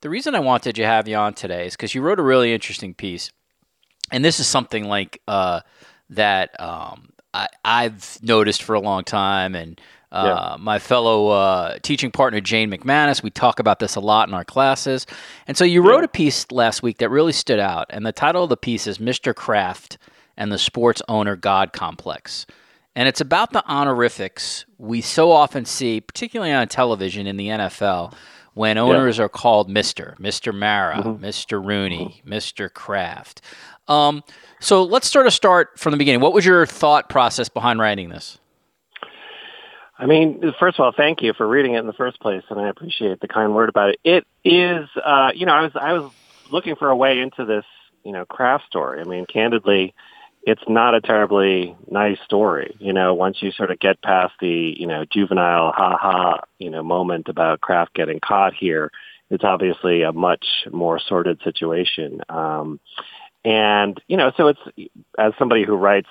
the reason I wanted to have you on today is because you wrote a really interesting piece, and this is something like uh, that um, I, I've noticed for a long time, and. Uh, My fellow uh, teaching partner Jane McManus, we talk about this a lot in our classes. And so you wrote a piece last week that really stood out. And the title of the piece is Mr. Kraft and the Sports Owner God Complex. And it's about the honorifics we so often see, particularly on television in the NFL, when owners are called Mr. Mr. Mara, Mr. Rooney, Mr. Kraft. Um, so let's sort of start from the beginning. What was your thought process behind writing this? I mean, first of all, thank you for reading it in the first place, and I appreciate the kind word about it. It is, uh, you know, I was I was looking for a way into this, you know, Kraft story. I mean, candidly, it's not a terribly nice story. You know, once you sort of get past the, you know, juvenile ha ha, you know, moment about Kraft getting caught here, it's obviously a much more sordid situation. Um, and you know, so it's as somebody who writes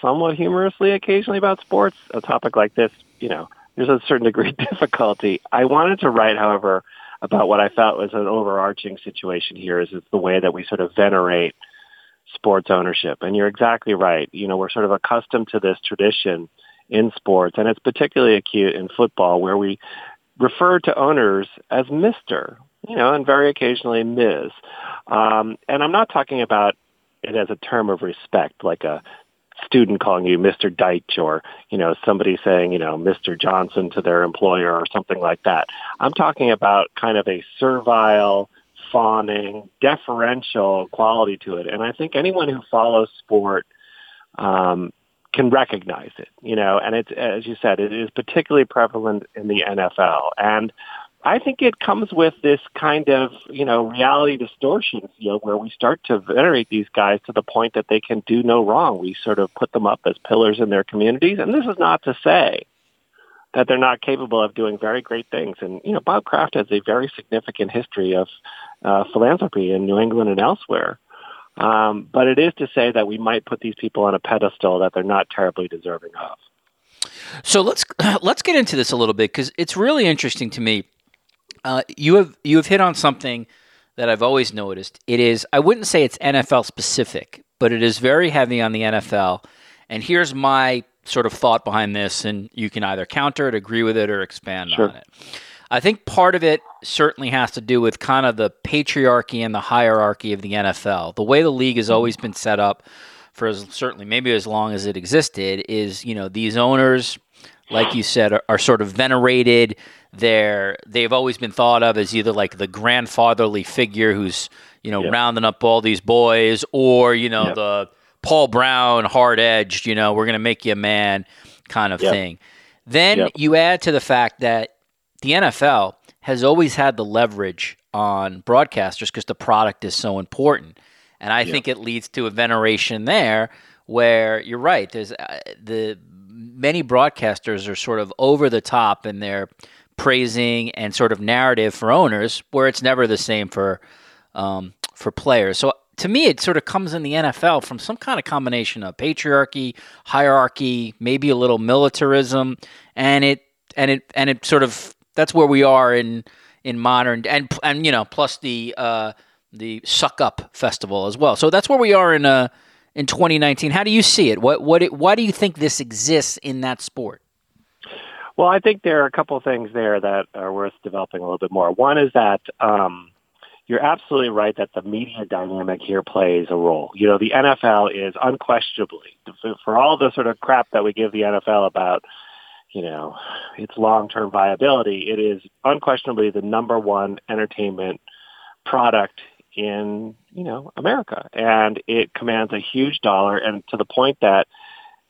somewhat humorously occasionally about sports, a topic like this, you know, there's a certain degree of *laughs* difficulty. I wanted to write, however, about what I felt was an overarching situation here is, is the way that we sort of venerate sports ownership. And you're exactly right. You know, we're sort of accustomed to this tradition in sports, and it's particularly acute in football where we refer to owners as Mr., you know, and very occasionally Ms. Um, and I'm not talking about it as a term of respect, like a student calling you Mr. Deitch or, you know, somebody saying, you know, Mr. Johnson to their employer or something like that. I'm talking about kind of a servile, fawning, deferential quality to it. And I think anyone who follows sport um, can recognize it, you know, and it's, as you said, it is particularly prevalent in the NFL. And I think it comes with this kind of, you know, reality distortion feel where we start to venerate these guys to the point that they can do no wrong. We sort of put them up as pillars in their communities. And this is not to say that they're not capable of doing very great things. And, you know, Bob Kraft has a very significant history of uh, philanthropy in New England and elsewhere. Um, but it is to say that we might put these people on a pedestal that they're not terribly deserving of. So let's *clears throat* let's get into this a little bit because it's really interesting to me. Uh, you have you have hit on something that I've always noticed. It is I wouldn't say it's NFL specific, but it is very heavy on the NFL. And here's my sort of thought behind this, and you can either counter it, agree with it, or expand Sure. on it. I think part of it certainly has to do with kind of the patriarchy and the hierarchy of the NFL. The way the league has always been set up for as, certainly maybe as long as it existed is, you know, these owners, like you said, are, are sort of venerated. They're they've always been thought of as either like the grandfatherly figure who's you know rounding up all these boys, or you know the Paul Brown hard edged, you know, we're going to make you a man kind of thing. Then you add to the fact that the NFL has always had the leverage on broadcasters because the product is so important. And I think it leads to a veneration there where you're right. There's uh, the many broadcasters are sort of over the top in their praising and sort of narrative for owners, where it's never the same for um, for players. So to me, it sort of comes in the NFL from some kind of combination of patriarchy, hierarchy, maybe a little militarism, and it and it and it sort of that's where we are in in modern and and you know plus the uh, the suck up festival as well. So that's where we are in uh in 2019. How do you see it? What what why do you think this exists in that sport? Well, I think there are a couple of things there that are worth developing a little bit more. One is that um, you're absolutely right that the media dynamic here plays a role. You know, the NFL is unquestionably, for all the sort of crap that we give the NFL about, you know, its long-term viability, it is unquestionably the number one entertainment product in, you know, America. And it commands a huge dollar and to the point that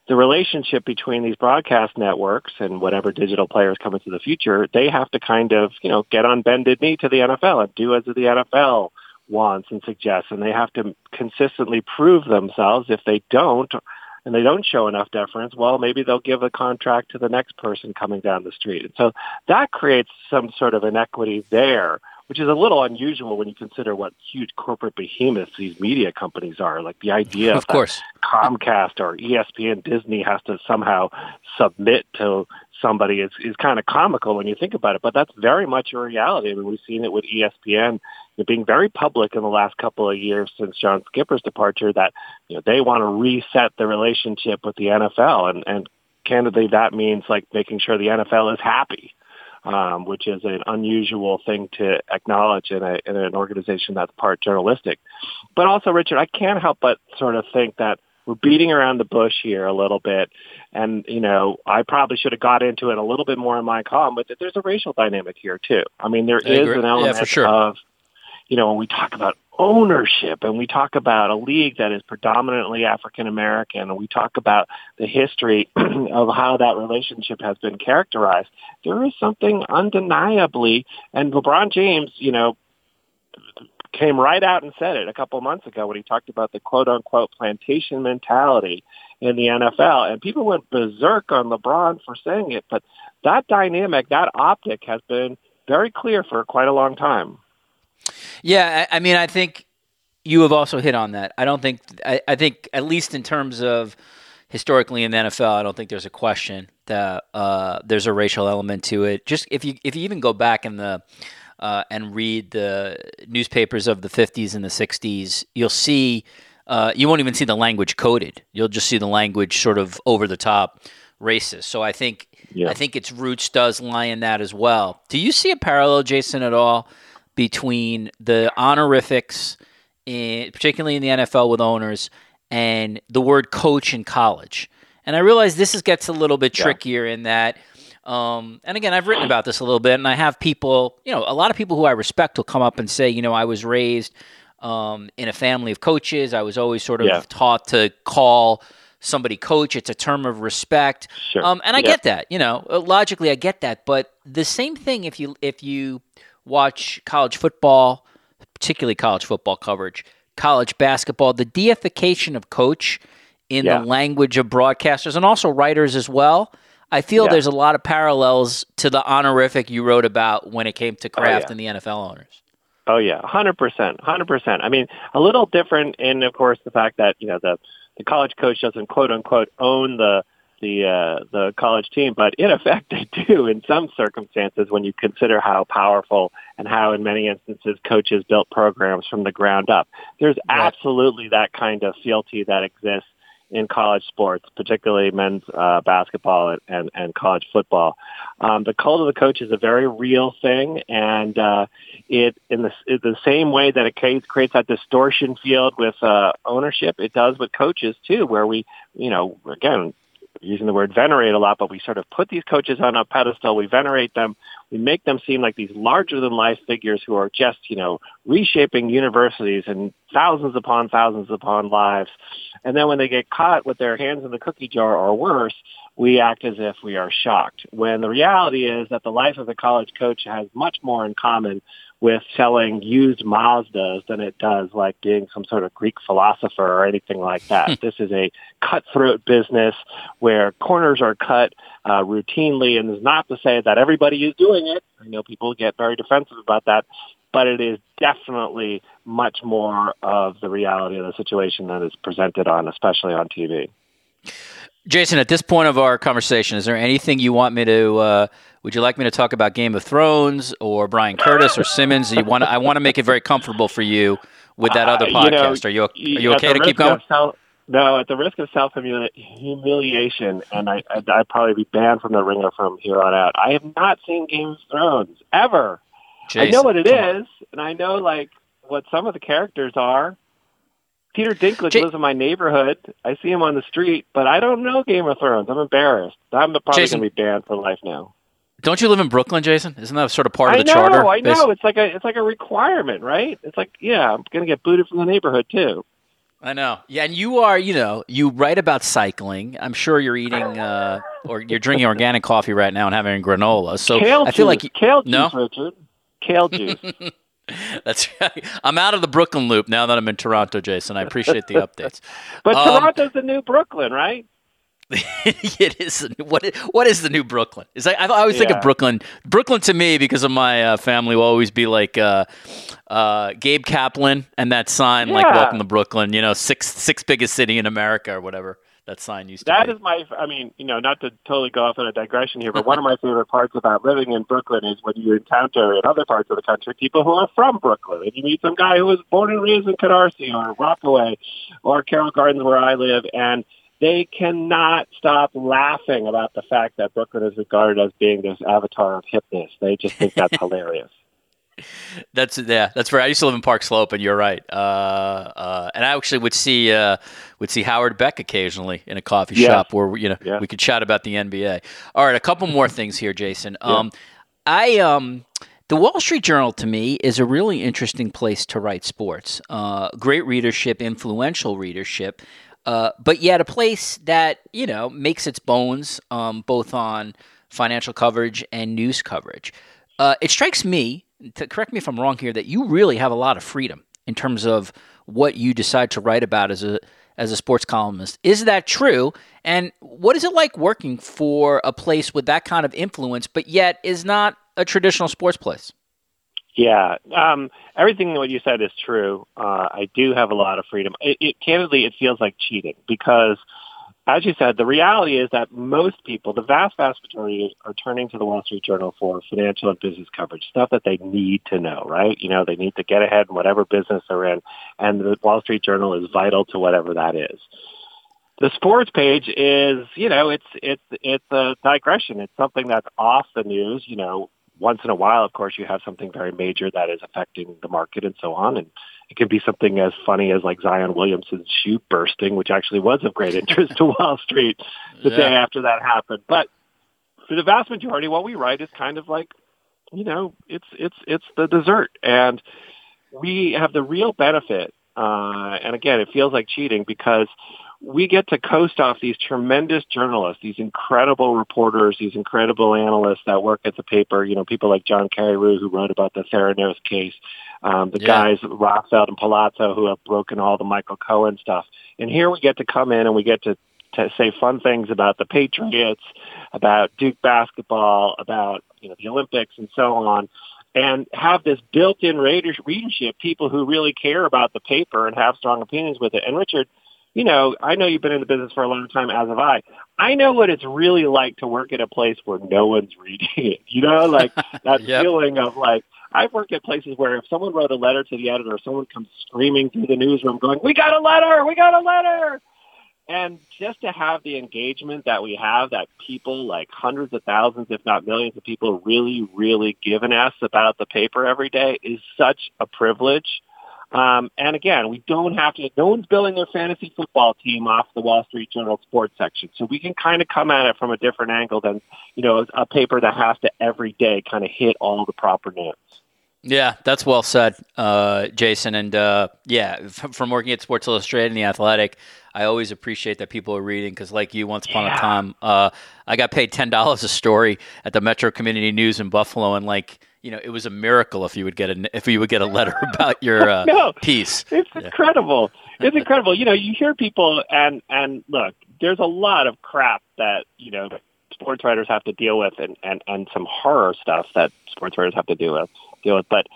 the relationship between these broadcast networks and whatever digital players come into the future, they have to kind of, you know, get on bended knee to the NFL and do as the NFL wants and suggests. And they have to consistently prove themselves. If they don't, and they don't show enough deference, well, maybe they'll give a contract to the next person coming down the street. And so that creates some sort of inequity there which is a little unusual when you consider what huge corporate behemoths these media companies are. Like the idea of course Comcast or ESPN, Disney has to somehow submit to somebody is is kind of comical when you think about it. But that's very much a reality. I mean, we've seen it with ESPN being very public in the last couple of years since John Skipper's departure that you know they want to reset the relationship with the NFL and and candidly that means like making sure the NFL is happy um, which is an unusual thing to acknowledge in, a, in an organization that's part journalistic. But also, Richard, I can't help but sort of think that we're beating around the bush here a little bit. And, you know, I probably should have got into it a little bit more in my column, but there's a racial dynamic here, too. I mean, there I is agree. an element yeah, sure. of, you know, when we talk about ownership and we talk about a league that is predominantly African American and we talk about the history *clears throat* of how that relationship has been characterized, there is something undeniably, and LeBron James, you know, came right out and said it a couple months ago when he talked about the quote unquote plantation mentality in the NFL. And people went berserk on LeBron for saying it, but that dynamic, that optic has been very clear for quite a long time. Yeah, I, I mean, I think you have also hit on that. I don't think I, I, think at least in terms of historically in the NFL, I don't think there's a question that uh, there's a racial element to it. Just if you if you even go back in the uh, and read the newspapers of the 50s and the 60s, you'll see uh, you won't even see the language coded. You'll just see the language sort of over the top racist. So I think yeah. I think its roots does lie in that as well. Do you see a parallel, Jason, at all? Between the honorifics, in, particularly in the NFL with owners, and the word coach in college. And I realize this is, gets a little bit trickier yeah. in that. Um, and again, I've written about this a little bit, and I have people, you know, a lot of people who I respect will come up and say, you know, I was raised um, in a family of coaches. I was always sort of yeah. taught to call somebody coach. It's a term of respect. Sure. Um, and I yeah. get that, you know, logically I get that. But the same thing if you if you watch college football, particularly college football coverage, college basketball, the deification of coach in yeah. the language of broadcasters and also writers as well. I feel yeah. there's a lot of parallels to the honorific you wrote about when it came to Kraft oh, yeah. and the NFL owners. Oh yeah, hundred percent, hundred percent. I mean, a little different in, of course, the fact that you know the the college coach doesn't quote unquote own the the uh, the college team, but in effect they do in some circumstances when you consider how powerful and how in many instances coaches built programs from the ground up. There's absolutely that kind of fealty that exists in college sports, particularly men's uh, basketball and, and, and college football. Um, the cult of the coach is a very real thing, and uh, it in the, in the same way that it creates, creates that distortion field with uh, ownership, it does with coaches too, where we, you know, again, using the word venerate a lot, but we sort of put these coaches on a pedestal. We venerate them. We make them seem like these larger than life figures who are just, you know, reshaping universities and thousands upon thousands upon lives. And then when they get caught with their hands in the cookie jar or worse, we act as if we are shocked. When the reality is that the life of the college coach has much more in common with selling used Mazdas than it does like being some sort of Greek philosopher or anything like that. Hmm. this is a cutthroat business where corners are cut uh, routinely, and it's not to say that everybody is doing it. I know people get very defensive about that, but it is definitely much more of the reality of the situation that is presented on, especially on TV. Jason, at this point of our conversation, is there anything you want me to? Uh, would you like me to talk about Game of Thrones or Bryan Curtis or Simmons? You want? I want to make it very comfortable for you with that other podcast. Uh, you know, are you are you okay to keep going? Self, no, at the risk of self humiliation, and I, I'd, I'd, probably be banned from the ringer from here on out. I have not seen Game of Thrones ever. I know what it is, and I know like what some of the characters are. Peter Dinklage J- lives in my neighborhood. I see him on the street, but I don't know Game of Thrones. I'm embarrassed. I'm probably going to be banned for life now. Don't you live in Brooklyn, Jason? Isn't that sort of part of the know, charter? I know. It's like a it's like a requirement, right? It's like yeah, I'm going to get booted from the neighborhood too. I know. Yeah, and you are, you know, you write about cycling. I'm sure you're eating uh, or you're drinking *laughs* organic coffee right now and having granola. So kale I feel juice. like kale juice, no? Richard. Kale *laughs* juice. That's right. I'm out of the Brooklyn loop now that I'm in Toronto, Jason. I appreciate the *laughs* updates. but um, Toronto's the new Brooklyn, right? *laughs* it is. What what is the new Brooklyn? Is I, I always yeah. think of Brooklyn. Brooklyn to me, because of my uh, family, will always be like uh, uh, Gabe Kaplan and that sign, yeah. like "Welcome to Brooklyn." You know, sixth six biggest city in America or whatever that sign used to That be. is my, I mean, you know, not to totally go off on a digression here, but one of my favorite parts about living in Brooklyn is when you encounter in other parts of the country people who are from Brooklyn. And you meet some guy who was born and raised in Canarsie or Rockaway or Carroll Gardens where I live, and they cannot stop laughing about the fact that Brooklyn is regarded as being this avatar of hipness. They just think that's *laughs* hilarious. That's yeah, that's right. I used to live in Park Slope, and you're right. Uh, uh, and I actually would see uh, would see Howard Beck occasionally in a coffee yeah. shop where you know yeah. we could chat about the NBA. All right, a couple more things here, Jason. Um, yeah. I um, the Wall Street Journal to me is a really interesting place to write sports. Uh, great readership, influential readership, uh, but yet a place that you know makes its bones um, both on financial coverage and news coverage. Uh, it strikes me to correct me if I'm wrong here, that you really have a lot of freedom in terms of what you decide to write about as a as a sports columnist. Is that true? And what is it like working for a place with that kind of influence, but yet is not a traditional sports place? Yeah, um, everything what you said is true. Uh, I do have a lot of freedom. It, it, candidly, it feels like cheating because as you said, the reality is that most people, the vast, vast majority, are turning to the Wall Street Journal for financial and business coverage, stuff that they need to know, right? You know, they need to get ahead in whatever business they're in, and the Wall Street Journal is vital to whatever that is. The sports page is, you know, it's it's it's a digression. It's something that's off the news. You know, once in a while, of course, you have something very major that is affecting the market and so on, and it could be something as funny as like Zion Williamson's shoe bursting, which actually was of great interest to *laughs* Wall Street the yeah. day after that happened. But for the vast majority, what we write is kind of like, you know, it's it's it's the dessert, and we have the real benefit. Uh, and again, it feels like cheating because we get to coast off these tremendous journalists, these incredible reporters, these incredible analysts that work at the paper. You know, people like John Carreyrou who wrote about the Theranos case, um, the yeah. guys Rothfeld and Palazzo who have broken all the Michael Cohen stuff. And here we get to come in and we get to to say fun things about the Patriots, about Duke basketball, about you know the Olympics and so on and have this built-in readership, people who really care about the paper and have strong opinions with it. And Richard, you know, I know you've been in the business for a long time, as have I. I know what it's really like to work at a place where no one's reading it. You know, like *laughs* that yep. feeling of like, I've worked at places where if someone wrote a letter to the editor, someone comes screaming through the newsroom going, we got a letter, we got a letter. And just to have the engagement that we have, that people like hundreds of thousands, if not millions of people really, really give us about the paper every day is such a privilege. Um, and again, we don't have to, no one's building their fantasy football team off the Wall Street Journal sports section. So we can kind of come at it from a different angle than, you know, a paper that has to every day kind of hit all the proper notes. Yeah, that's well said, uh, Jason. And uh, yeah, from working at Sports Illustrated and The Athletic, I always appreciate that people are reading because, like you, once upon yeah. a time, uh, I got paid ten dollars a story at the Metro Community News in Buffalo, and like you know, it was a miracle if you would get a if you would get a letter *laughs* about your *laughs* uh, no, piece. It's yeah. incredible. *laughs* It's incredible. You know, you hear people and and look, there's a lot of crap that you know sports writers have to deal with, and and and some horror stuff that sports writers have to deal with deal with. But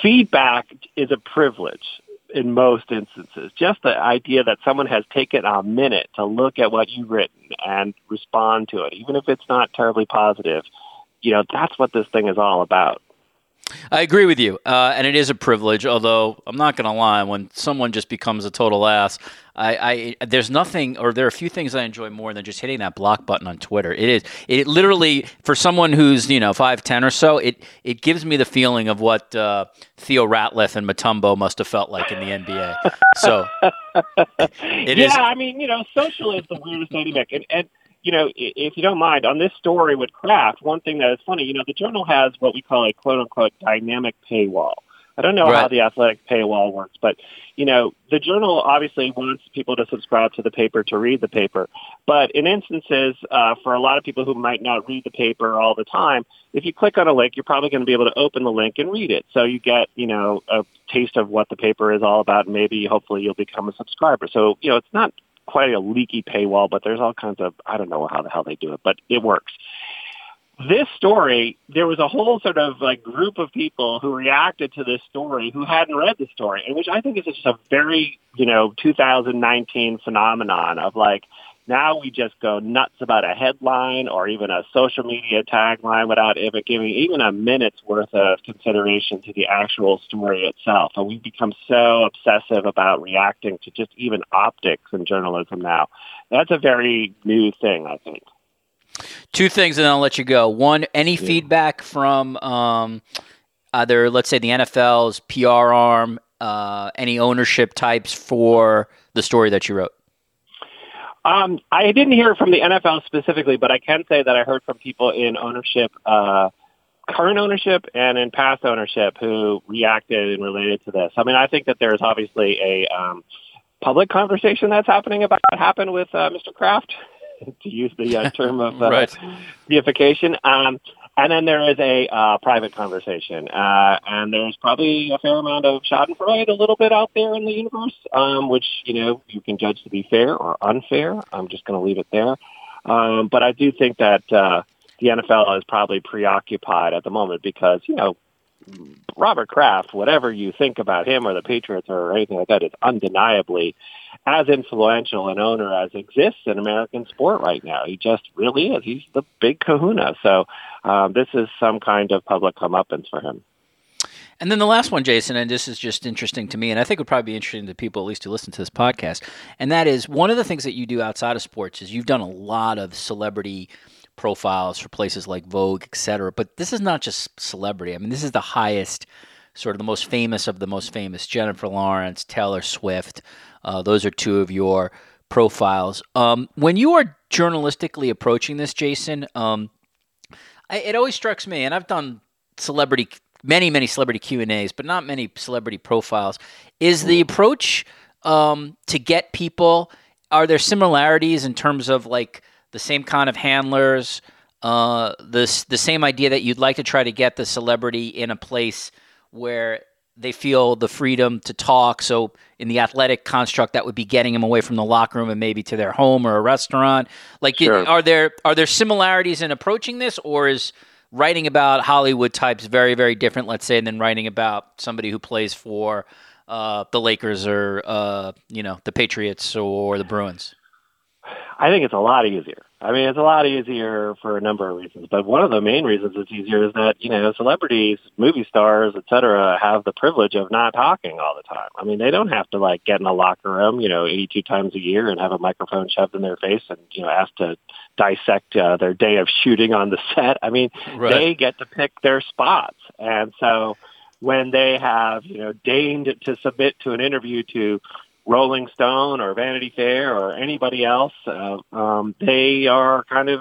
feedback is a privilege in most instances. Just the idea that someone has taken a minute to look at what you've written and respond to it, even if it's not terribly positive, you know, that's what this thing is all about. I agree with you, uh, and it is a privilege. Although I'm not going to lie, when someone just becomes a total ass, I, I, there's nothing, or there are a few things I enjoy more than just hitting that block button on Twitter. It is, it literally for someone who's you know five ten or so, it it gives me the feeling of what uh, Theo Ratliff and Mutombo must have felt like in the NBA. So, *laughs* it yeah, is, I mean, you know, social is the weirdest dynamic, and and you know, if you don't mind, on this story with Kraft, one thing that is funny, you know, the journal has what we call a quote unquote dynamic paywall. I don't know right. how the athletic paywall works, but you know, the journal obviously wants people to subscribe to the paper to read the paper. But in instances, uh, for a lot of people who might not read the paper all the time, if you click on a link, you're probably going to be able to open the link and read it. So you get, you know, a taste of what the paper is all about. And maybe hopefully you'll become a subscriber. So, you know, it's not quite a leaky paywall, but there's all kinds of, I don't know how the hell they do it, but it works. This story, there was a whole sort of like group of people who reacted to this story who hadn't read the story, and which I think is just a very, you know, 2019 phenomenon of like, now we just go nuts about a headline or even a social media tagline without ever giving even a minute's worth of consideration to the actual story itself. And we've become so obsessive about reacting to just even optics in journalism now. That's a very new thing, I think. Two things, and then I'll let you go. One, any yeah. feedback from um, either, let's say, the NFL's PR arm, uh, any ownership types for the story that you wrote? Um, I didn't hear from the NFL specifically, but I can say that I heard from people in ownership, uh, current ownership and in past ownership who reacted and related to this. I mean, I think that there's obviously a um, public conversation that's happening about what happened with uh, Mr. Kraft, *laughs* to use the uh, term of uh, right. deification. Um, and then there is a uh, private conversation, uh, and there's probably a fair amount of Schadenfreude a little bit out there in the universe, um, which you know you can judge to be fair or unfair. I'm just going to leave it there. Um, but I do think that uh, the NFL is probably preoccupied at the moment because you know Robert Kraft, whatever you think about him or the Patriots or anything like that, is undeniably as influential an owner as exists in American sport right now. He just really is. He's the big kahuna. So um, this is some kind of public comeuppance for him. And then the last one, Jason, and this is just interesting to me, and I think would probably be interesting to people at least who listen to this podcast, and that is one of the things that you do outside of sports is you've done a lot of celebrity profiles for places like Vogue, et cetera. But this is not just celebrity. I mean, this is the highest, sort of the most famous of the most famous. Jennifer Lawrence, Taylor Swift. Uh, those are two of your profiles. Um, when you are journalistically approaching this, Jason, um, I, it always strikes me, and I've done celebrity, many, many celebrity Q and A's, but not many celebrity profiles. Is the approach um, to get people? Are there similarities in terms of like the same kind of handlers? Uh, the the same idea that you'd like to try to get the celebrity in a place where they feel the freedom to talk. So in the athletic construct, that would be getting them away from the locker room and maybe to their home or a restaurant. Like, sure. are there are there similarities in approaching this, or is writing about Hollywood types very very different? Let's say than writing about somebody who plays for uh, the Lakers or uh, you know the Patriots or the Bruins. I think it's a lot easier. I mean, it's a lot easier for a number of reasons, but one of the main reasons it's easier is that, you know, celebrities, movie stars, et cetera, have the privilege of not talking all the time. I mean, they don't have to like get in a locker room, you know, 82 times a year and have a microphone shoved in their face and, you know, asked to dissect uh, their day of shooting on the *laughs* set. I mean, right. they get to pick their spots. And so when they have, you know, deigned to submit to an interview to Rolling Stone or Vanity Fair or anybody else, uh, um, they are kind of,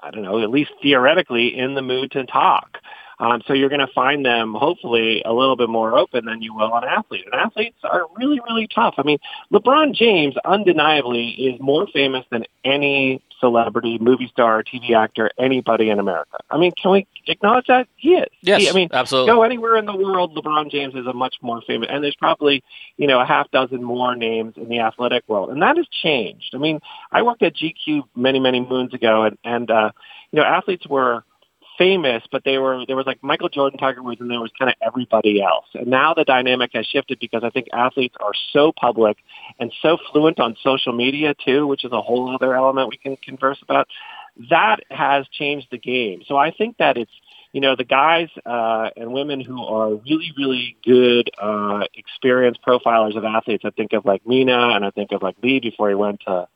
I don't know, at least theoretically in the mood to talk. Um, so you're going to find them hopefully a little bit more open than you will on athletes. And athletes are really, really tough. I mean, LeBron James undeniably is more famous than any celebrity, movie star, TV actor, anybody in America. I mean, can we acknowledge that? He is. Yes, he, I mean, absolutely. Go anywhere in the world, LeBron James is a much more famous, and there's probably, you know, a half dozen more names in the athletic world. And that has changed. I mean, I worked at GQ many, many moons ago, and, and uh, you know, athletes were famous, but they were there was like Michael Jordan, Tiger Woods, and there was kind of everybody else. And now the dynamic has shifted because I think athletes are so public and so fluent on social media too, which is a whole other element we can converse about. That has changed the game. So I think that it's you know the guys uh, and women who are really really good uh, experienced profilers of athletes. I think of like Mina and I think of like Lee before he went to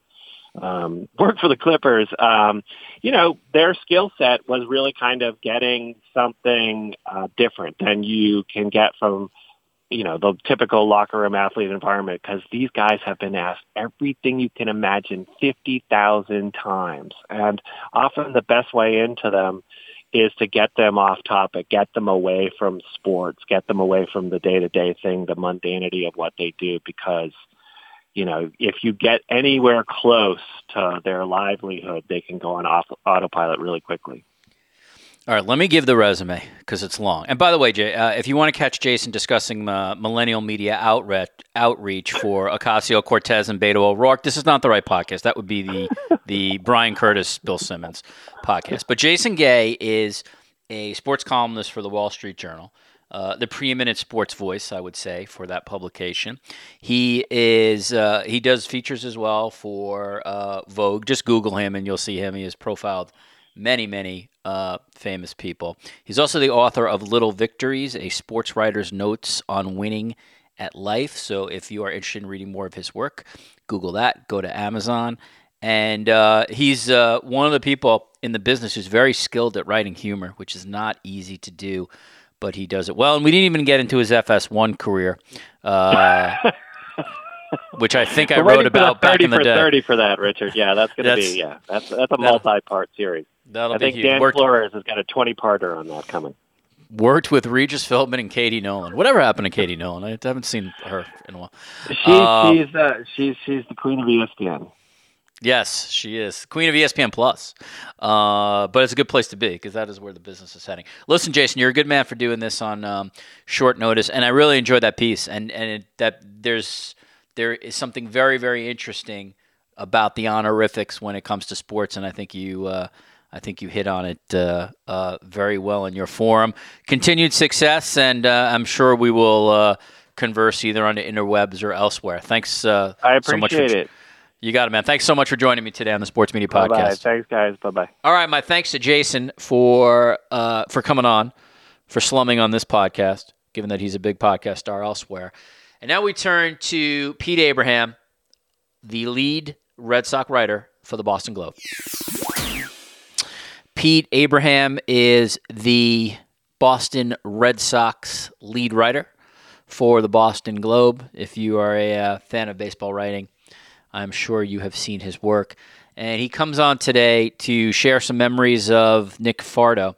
um, *laughs* work for the Clippers, um, you know, their skill set was really kind of getting something uh, different than you can get from, you know, the typical locker room athlete environment because these guys have been asked everything you can imagine 50,000 times. And often the best way into them is to get them off topic, get them away from sports, get them away from the day-to-day thing, the mundanity of what they do because – you know, if you get anywhere close to their livelihood, they can go on off, autopilot really quickly. All right, let me give the resume because it's long. And by the way, Jay, uh, if you want to catch Jason discussing uh, millennial media outreach, outreach for Ocasio Cortez and Beto O'Rourke, this is not the right podcast. That would be the *laughs* the Bryan Curtis, Bill Simmons podcast. But Jason Gay is a sports columnist for the Wall Street Journal. Uh, the preeminent sports voice, I would say, for that publication. He is uh, he does features as well for uh, Vogue. Just Google him and you'll see him. He has profiled many, many uh, famous people. He's also the author of Little Victories, a sports writer's notes on winning at life. So if you are interested in reading more of his work, Google that. Go to Amazon. And uh, he's one of the people in the business who's very skilled at writing humor, which is not easy to do but he does it well. And we didn't even get into his FS1 career, uh, which I think I wrote about back in the day. Thirty for that, Richard. Yeah, that's going to be yeah. That's that's a multi-part series. That'll I think huge. Dan Worked, Flores has got a twenty-parter on that coming. Worked with Regis Philbin and Katie Nolan. Whatever happened to Katie Nolan? I haven't seen her in a while. She, uh, she's uh, she's she's the queen of ESPN. Yes, she is queen of ESPN Plus. Uh, but it's a good place to be because that is where the business is heading. Listen, Jason, you're a good man for doing this on um, short notice, and I really enjoyed that piece. And and it, that there's there is something very very interesting about the honorifics when it comes to sports, and I think you. Uh, I think you hit on it uh, uh very well in your forum. Continued success, and uh, I'm sure we will uh, converse either on the interwebs or elsewhere. Thanks I appreciate so much for, it. You got it, man. Thanks so much for joining me today on the Sports Media Podcast. Bye-bye. Thanks, guys. Bye bye. All right, my thanks to Jason for uh, for coming on, for slumming on this podcast, given that he's a big podcast star elsewhere. And now we turn to Pete Abraham, the lead Red Sox writer for the Boston Globe. Pete Abraham is the Boston Red Sox lead writer for the Boston Globe. If you are a uh, fan of baseball writing, I'm sure you have seen his work. And he comes on today to share some memories of Nick Fardo,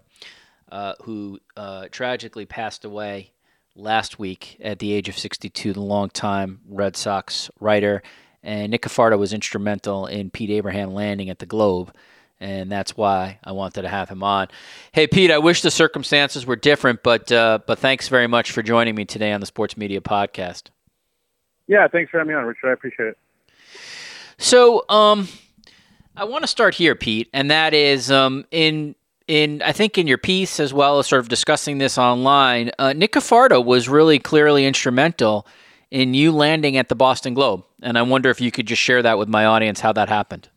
uh, who uh, tragically passed away last week at the age of 62, the longtime Red Sox writer. And Nick Cafardo was instrumental in Pete Abraham landing at the Globe. And that's why I wanted to have him on. Hey, Pete, I wish the circumstances were different, but uh, but thanks very much for joining me today on the Sports Media Podcast. Yeah, thanks for having me on, Richard. I appreciate it. So, um, I want to start here, Pete, and that is um, in in I think in your piece as well as sort of discussing this online. Uh, Nick Cafardo was really clearly instrumental in you landing at the Boston Globe, and I wonder if you could just share that with my audience how that happened.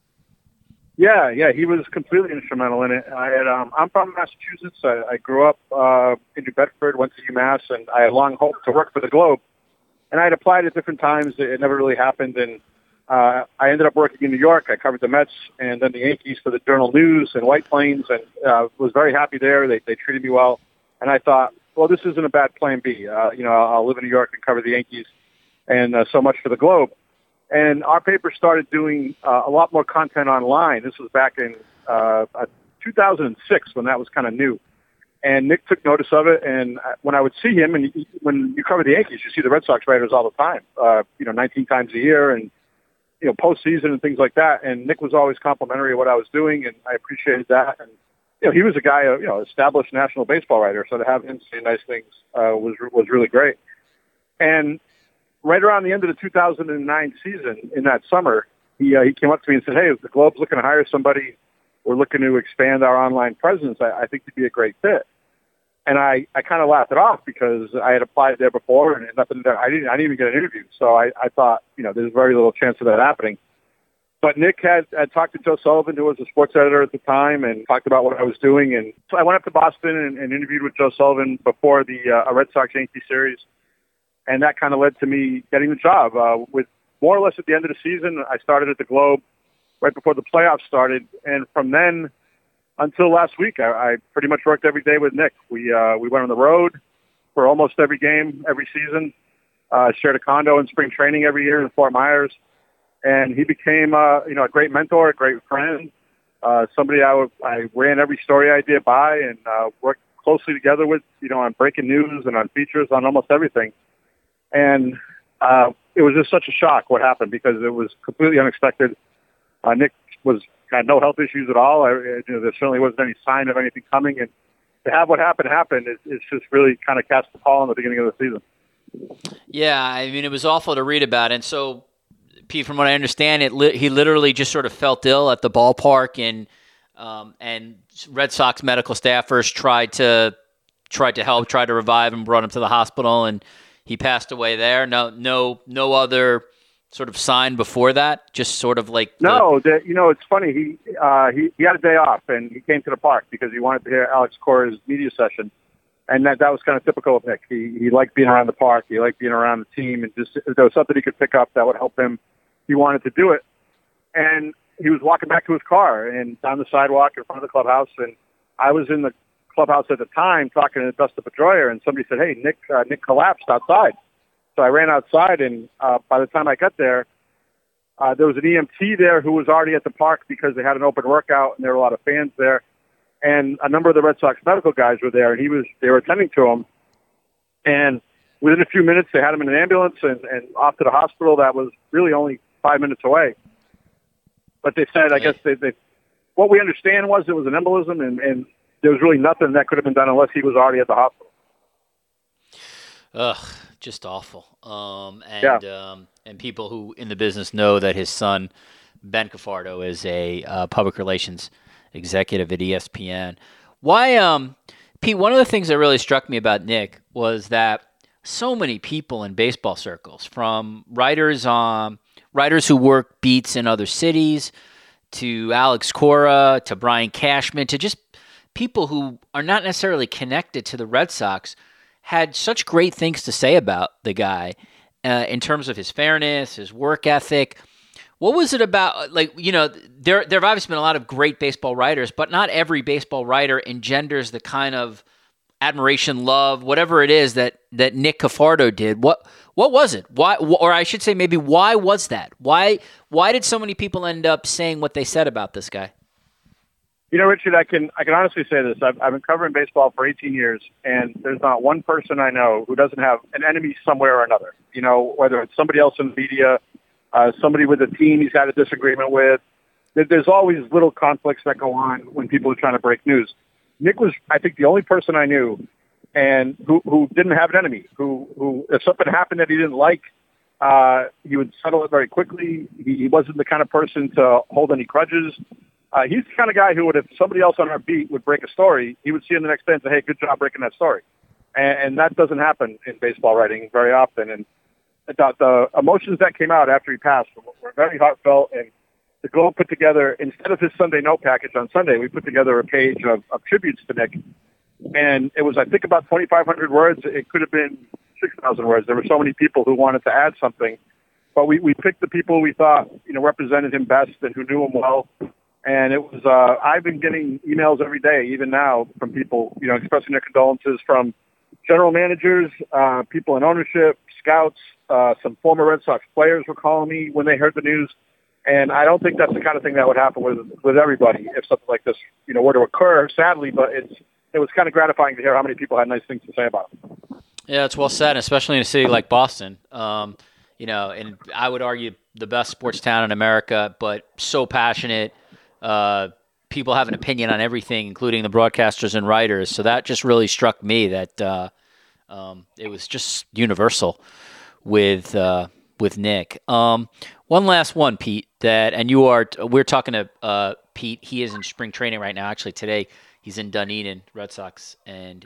Yeah, yeah, he was completely instrumental in it. I had, um, I'm from Massachusetts. I, I grew up uh, in New Bedford, went to UMass, and I had long hoped to work for the Globe. And I had applied at different times. It never really happened, and uh, I ended up working in New York. I covered the Mets and then the Yankees for the Journal News and White Plains, and uh, was very happy there. They they treated me well, and I thought, well, this isn't a bad plan B. Uh, you know, I'll live in New York and cover the Yankees, and uh, so much for the Globe. And our paper started doing uh, a lot more content online. This was back in uh, 2006 when that was kind of new. And Nick took notice of it. And when I would see him, and when you cover the Yankees, you see the Red Sox writers all the time, uh, you know, 19 times a year and, you know, postseason and things like that. And Nick was always complimentary of what I was doing, and I appreciated that. And, you know, he was a guy, uh, you know, established national baseball writer. So to have him say nice things uh, was was really great. And right around the end of the 2009 season in that summer, he, uh, he came up to me and said, hey, the Globe's looking to hire somebody. We're looking to expand our online presence. I, I think you'd be a great fit. And I, I kind of laughed it off because I had applied there before and nothing, I didn't, I didn't even get an interview. So I, I thought, you know, there's very little chance of that happening. But Nick had, had talked to Joe Sullivan, who was a sports editor at the time, and talked about what I was doing. And so I went up to Boston and, and interviewed with Joe Sullivan before the uh, Red Sox Yankee series and that kind of led to me getting the job. Uh, with more or less at the end of the season, I started at the Globe right before the playoffs started, and from then until last week, I, I pretty much worked every day with Nick. We uh, we went on the road for almost every game every season. Uh, shared a condo in spring training every year in Fort Myers, and he became uh, you know a great mentor, a great friend, uh, somebody I, would, I ran every story I did by, and uh, worked closely together with you know on breaking news and on features on almost everything and uh, it was just such a shock what happened because it was completely unexpected. Uh, Nick was had no health issues at all. I, you know, there certainly wasn't any sign of anything coming, and to have what happened happen, it's just really kind of cast the pall in the beginning of the season. Yeah, I mean, it was awful to read about, and so. Pete, from what I understand, it li- he literally just sort of felt ill at the ballpark, and um, and Red Sox medical staffers tried to tried to help, tried to revive him, brought him to the hospital, and he passed away there. No, no, no other sort of sign before that. Just sort of like no. The, you know, it's funny. He uh, he he had a day off and he came to the park because he wanted to hear Alex Cora's media session, and that that was kind of typical of Nick. He he liked being around the park. He liked being around the team, and just there was something he could pick up that would help him, he wanted to do it. And he was walking back to his car and down the sidewalk in front of the clubhouse, and I was in the clubhouse at the time talking to Dustin Pedroia, and somebody said, "Hey, Nick, uh, Nick collapsed outside." So I ran outside, and uh, by the time I got there, uh, there was an EMT there who was already at the park because they had an open workout, and there were a lot of fans there, and a number of the Red Sox medical guys were there, and he was they were attending to him, and within a few minutes they had him in an ambulance and, and off to the hospital that was really only five minutes away. But they said, I guess they, they what we understand was it was an embolism, and, and there was really nothing that could have been done unless he was already at the hospital. Ugh, just awful. Um, and yeah. um, and people who in the business know that his son Ben Cafardo is a uh, public relations executive at ESPN. Why, um, Pete? One of the things that really struck me about Nick was that so many people in baseball circles, from writers um, writers who work beats in other cities, to Alex Cora, to Brian Cashman, to just people who are not necessarily connected to the Red Sox had such great things to say about the guy uh, in terms of his fairness, his work ethic. What was it about? Like, you know, there there have obviously been a lot of great baseball writers, but not every baseball writer engenders the kind of admiration, love, whatever it is that that Nick Cafardo did. What what was it? Why, or I should say, maybe why was that? Why why did so many people end up saying what they said about this guy? You know, Richard, I can I can honestly say this. I've, I've been covering baseball for 18 years, and there's not one person I know who doesn't have an enemy somewhere or another. You know, whether it's somebody else in the media, uh, somebody with a team he's had a disagreement with. There's always little conflicts that go on when people are trying to break news. Nick was, I think, the only person I knew, and who who didn't have an enemy. Who who if something happened that he didn't like, uh, he would settle it very quickly. He, he wasn't the kind of person to hold any grudges. Uh, he's the kind of guy who would, if somebody else on our beat would break a story, he would see him the next day and say, "Hey, good job breaking that story." And, and that doesn't happen in baseball writing very often. And the, the emotions that came out after he passed were, were very heartfelt. And the Globe put together instead of his Sunday note package on Sunday, we put together a page of, of tributes to Nick, and it was I think about 2,500 words. It could have been 6,000 words. There were so many people who wanted to add something, but we we picked the people we thought you know represented him best and who knew him well. And it was uh, I've been getting emails every day, even now, from people you know expressing their condolences from general managers, uh, people in ownership, scouts, uh, some former Red Sox players were calling me when they heard the news. And I don't think that's the kind of thing that would happen with with everybody if something like this, you know, were to occur. Sadly, but it's it was kind of gratifying to hear how many people had nice things to say about it. Yeah, it's well said, especially in a city like Boston. Um, you know, and I would argue the best sports town in America, but so passionate. Uh, people have an opinion on everything, including the broadcasters and writers. So that just really struck me that uh, um, it was just universal with uh, with Nick. Um, one last one, Pete. That and you are. We're talking to uh, Pete. He is in spring training right now. Actually, today he's in Dunedin. Red Sox and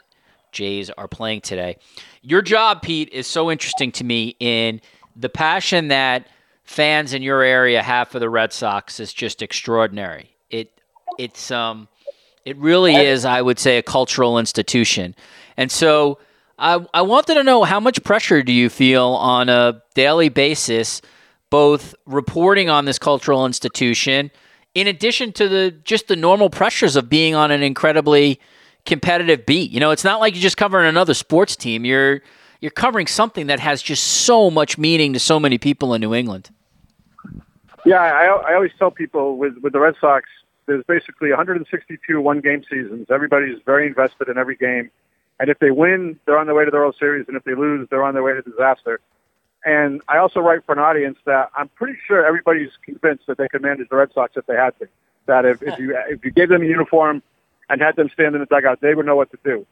Jays are playing today. Your job, Pete, is so interesting to me in the passion that fans in your area have for the Red Sox is just extraordinary. It it's um it really is, I would say, a cultural institution. And so I, I wanted to know how much pressure do you feel on a daily basis, both reporting on this cultural institution, in addition to the just the normal pressures of being on an incredibly competitive beat. You know, it's not like you're just covering another sports team. You're you're covering something that has just so much meaning to so many people in New England. Yeah, I, I always tell people with with the Red Sox, there's basically 162 one game seasons. Everybody's very invested in every game. And if they win, they're on their way to the World Series. And if they lose, they're on their way to disaster. And I also write for an audience that I'm pretty sure everybody's convinced that they could manage the Red Sox if they had to. That if, if you if you gave them a uniform and had them stand in the dugout, they would know what to do.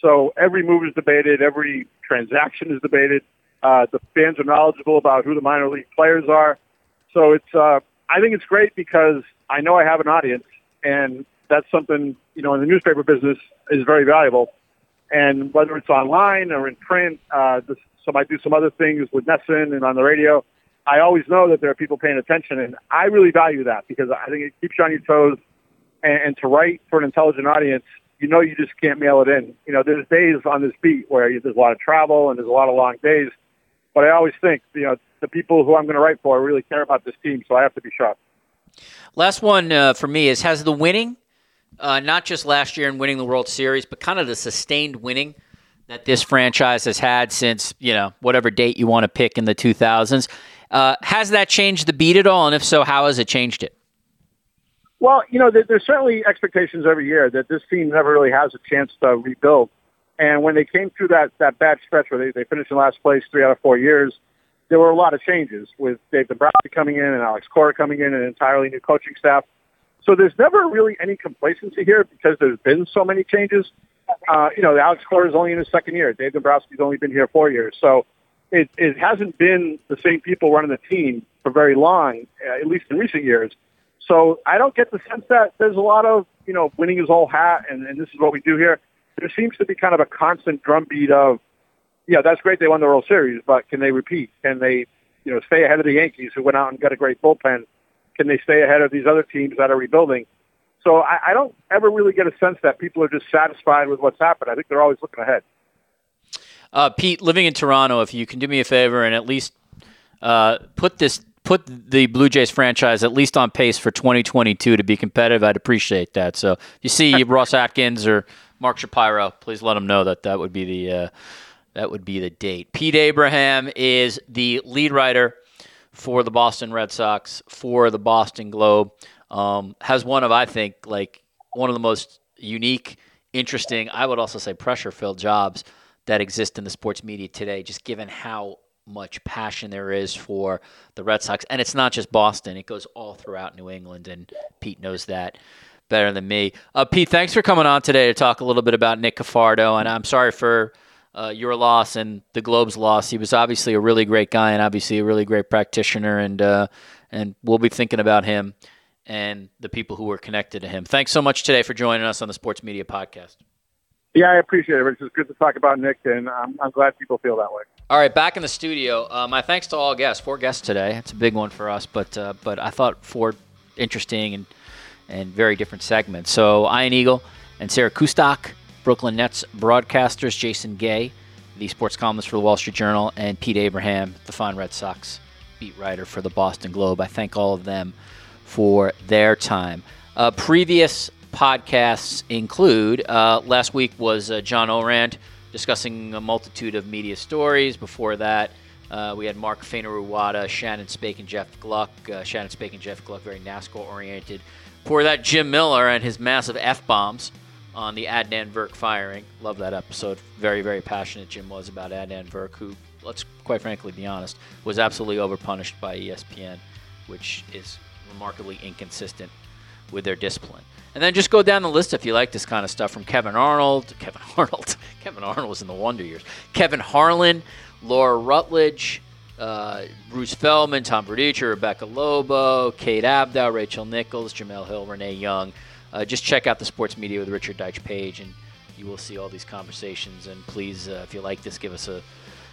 So every move is debated, every transaction is debated. Uh, the fans are knowledgeable about who the minor league players are. So it's uh, I think it's great because I know I have an audience, and that's something you know in the newspaper business is very valuable. And whether it's online or in print, uh, this, some I do some other things with NESN and on the radio. I always know that there are people paying attention, and I really value that because I think it keeps you on your toes. And, and to write for an intelligent audience, you know, you just can't mail it in. You know, there's days on this beat where there's a lot of travel and there's a lot of long days. But I always think, you know, the people who I'm going to write for really care about this team, so I have to be sharp. Last one uh, for me is has the winning uh, not just last year in winning the World Series, but kind of the sustained winning that this franchise has had since you know whatever date you want to pick in the 2000s. Uh, has that changed the beat at all? And if so, how has it changed it? Well, you know, there's certainly expectations every year that this team never really has a chance to rebuild. And when they came through that, that bad stretch where they, they finished in last place three out of four years, there were a lot of changes with Dave Dombrowski coming in and Alex Cora coming in and an entirely new coaching staff. So there's never really any complacency here because there's been so many changes. Uh, you know, Alex Cora is only in his second year. Dave Dombrowski's only been here four years. So it, it hasn't been the same people running the team for very long, uh, at least in recent years. So I don't get the sense that there's a lot of, you know, winning is all hat and, and this is what we do here. There seems to be kind of a constant drumbeat of, yeah, that's great they won the World Series, but can they repeat? Can they, you know, stay ahead of the Yankees who went out and got a great bullpen? Can they stay ahead of these other teams that are rebuilding? So I, I don't ever really get a sense that people are just satisfied with what's happened. I think they're always looking ahead. Uh, Pete, living in Toronto, if you can do me a favor and at least uh, put this put the Blue Jays franchise at least on pace for 2022 to be competitive, I'd appreciate that. So if you see Ross Atkins or Mark Shapiro, please let them know that that would be the uh, that would be the date. Pete Abraham is the lead writer for the Boston Red Sox, for the Boston Globe. Um, has one of, I think, like one of the most unique, interesting, I would also say pressure filled jobs that exist in the sports media today, just given how much passion there is for the Red Sox. And it's not just Boston, it goes all throughout New England, and Pete knows that better than me. Uh, Pete, thanks for coming on today to talk a little bit about Nick Cafardo. And I'm sorry for uh, your loss and the Globe's loss. He was obviously a really great guy and obviously a really great practitioner, and uh, and we'll be thinking about him and the people who were connected to him. Thanks so much today for joining us on the Sports Media Podcast. Yeah, I appreciate it. It's good to talk about Nick, and I'm, I'm glad people feel that way. All right, back in the studio. Uh, my thanks to all guests. Four guests today. It's a big one for us, but uh, but I thought four interesting and and very different segments. So Ian Eagle and Sarah Kustok, Brooklyn Nets broadcasters, Jason Gay, the sports columnist for the Wall Street Journal, and Pete Abraham, the fine Red Sox beat writer for the Boston Globe. I thank all of them for their time. Uh, previous podcasts include uh, last week was uh, John Ourand discussing a multitude of media stories. Before that, uh, we had Mark Fainaru-Wada, Shannon Spake, and Jeff Gluck. Uh, Shannon Spake and Jeff Gluck, very NASCAR oriented. Before that, Jim Miller and his massive F bombs on the Adnan Virk firing. Love that episode. Very, very passionate Jim was about Adnan Virk, who, let's quite frankly be honest, was absolutely overpunished by ESPN, which is remarkably inconsistent with their discipline. And then just go down the list if you like this kind of stuff from Kevin Arnold, Kevin *laughs* Arnold, Kevin Arnold was in the Wonder Years, Kevin Harlan, Laura Rutledge, uh, Bruce Feldman, Tom Verducci, Rebecca Lobo, Kate Abdow, Rachel Nichols, Jemele Hill, Renee Young. Uh, just check out the Sports Media with Richard Deitsch page, and you will see all these conversations. And please, uh, if you like this, give us a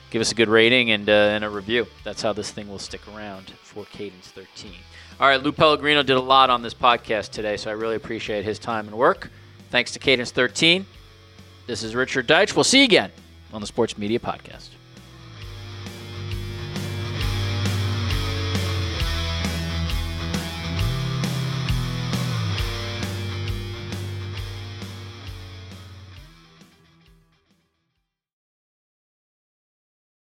give us a good rating and, uh, and a review. That's how this thing will stick around for Cadence 13. All right, Lou Pellegrino did a lot on this podcast today, so I really appreciate his time and work. Thanks to Cadence 13. This is Richard Deitsch. We'll see you again on the Sports Media Podcast.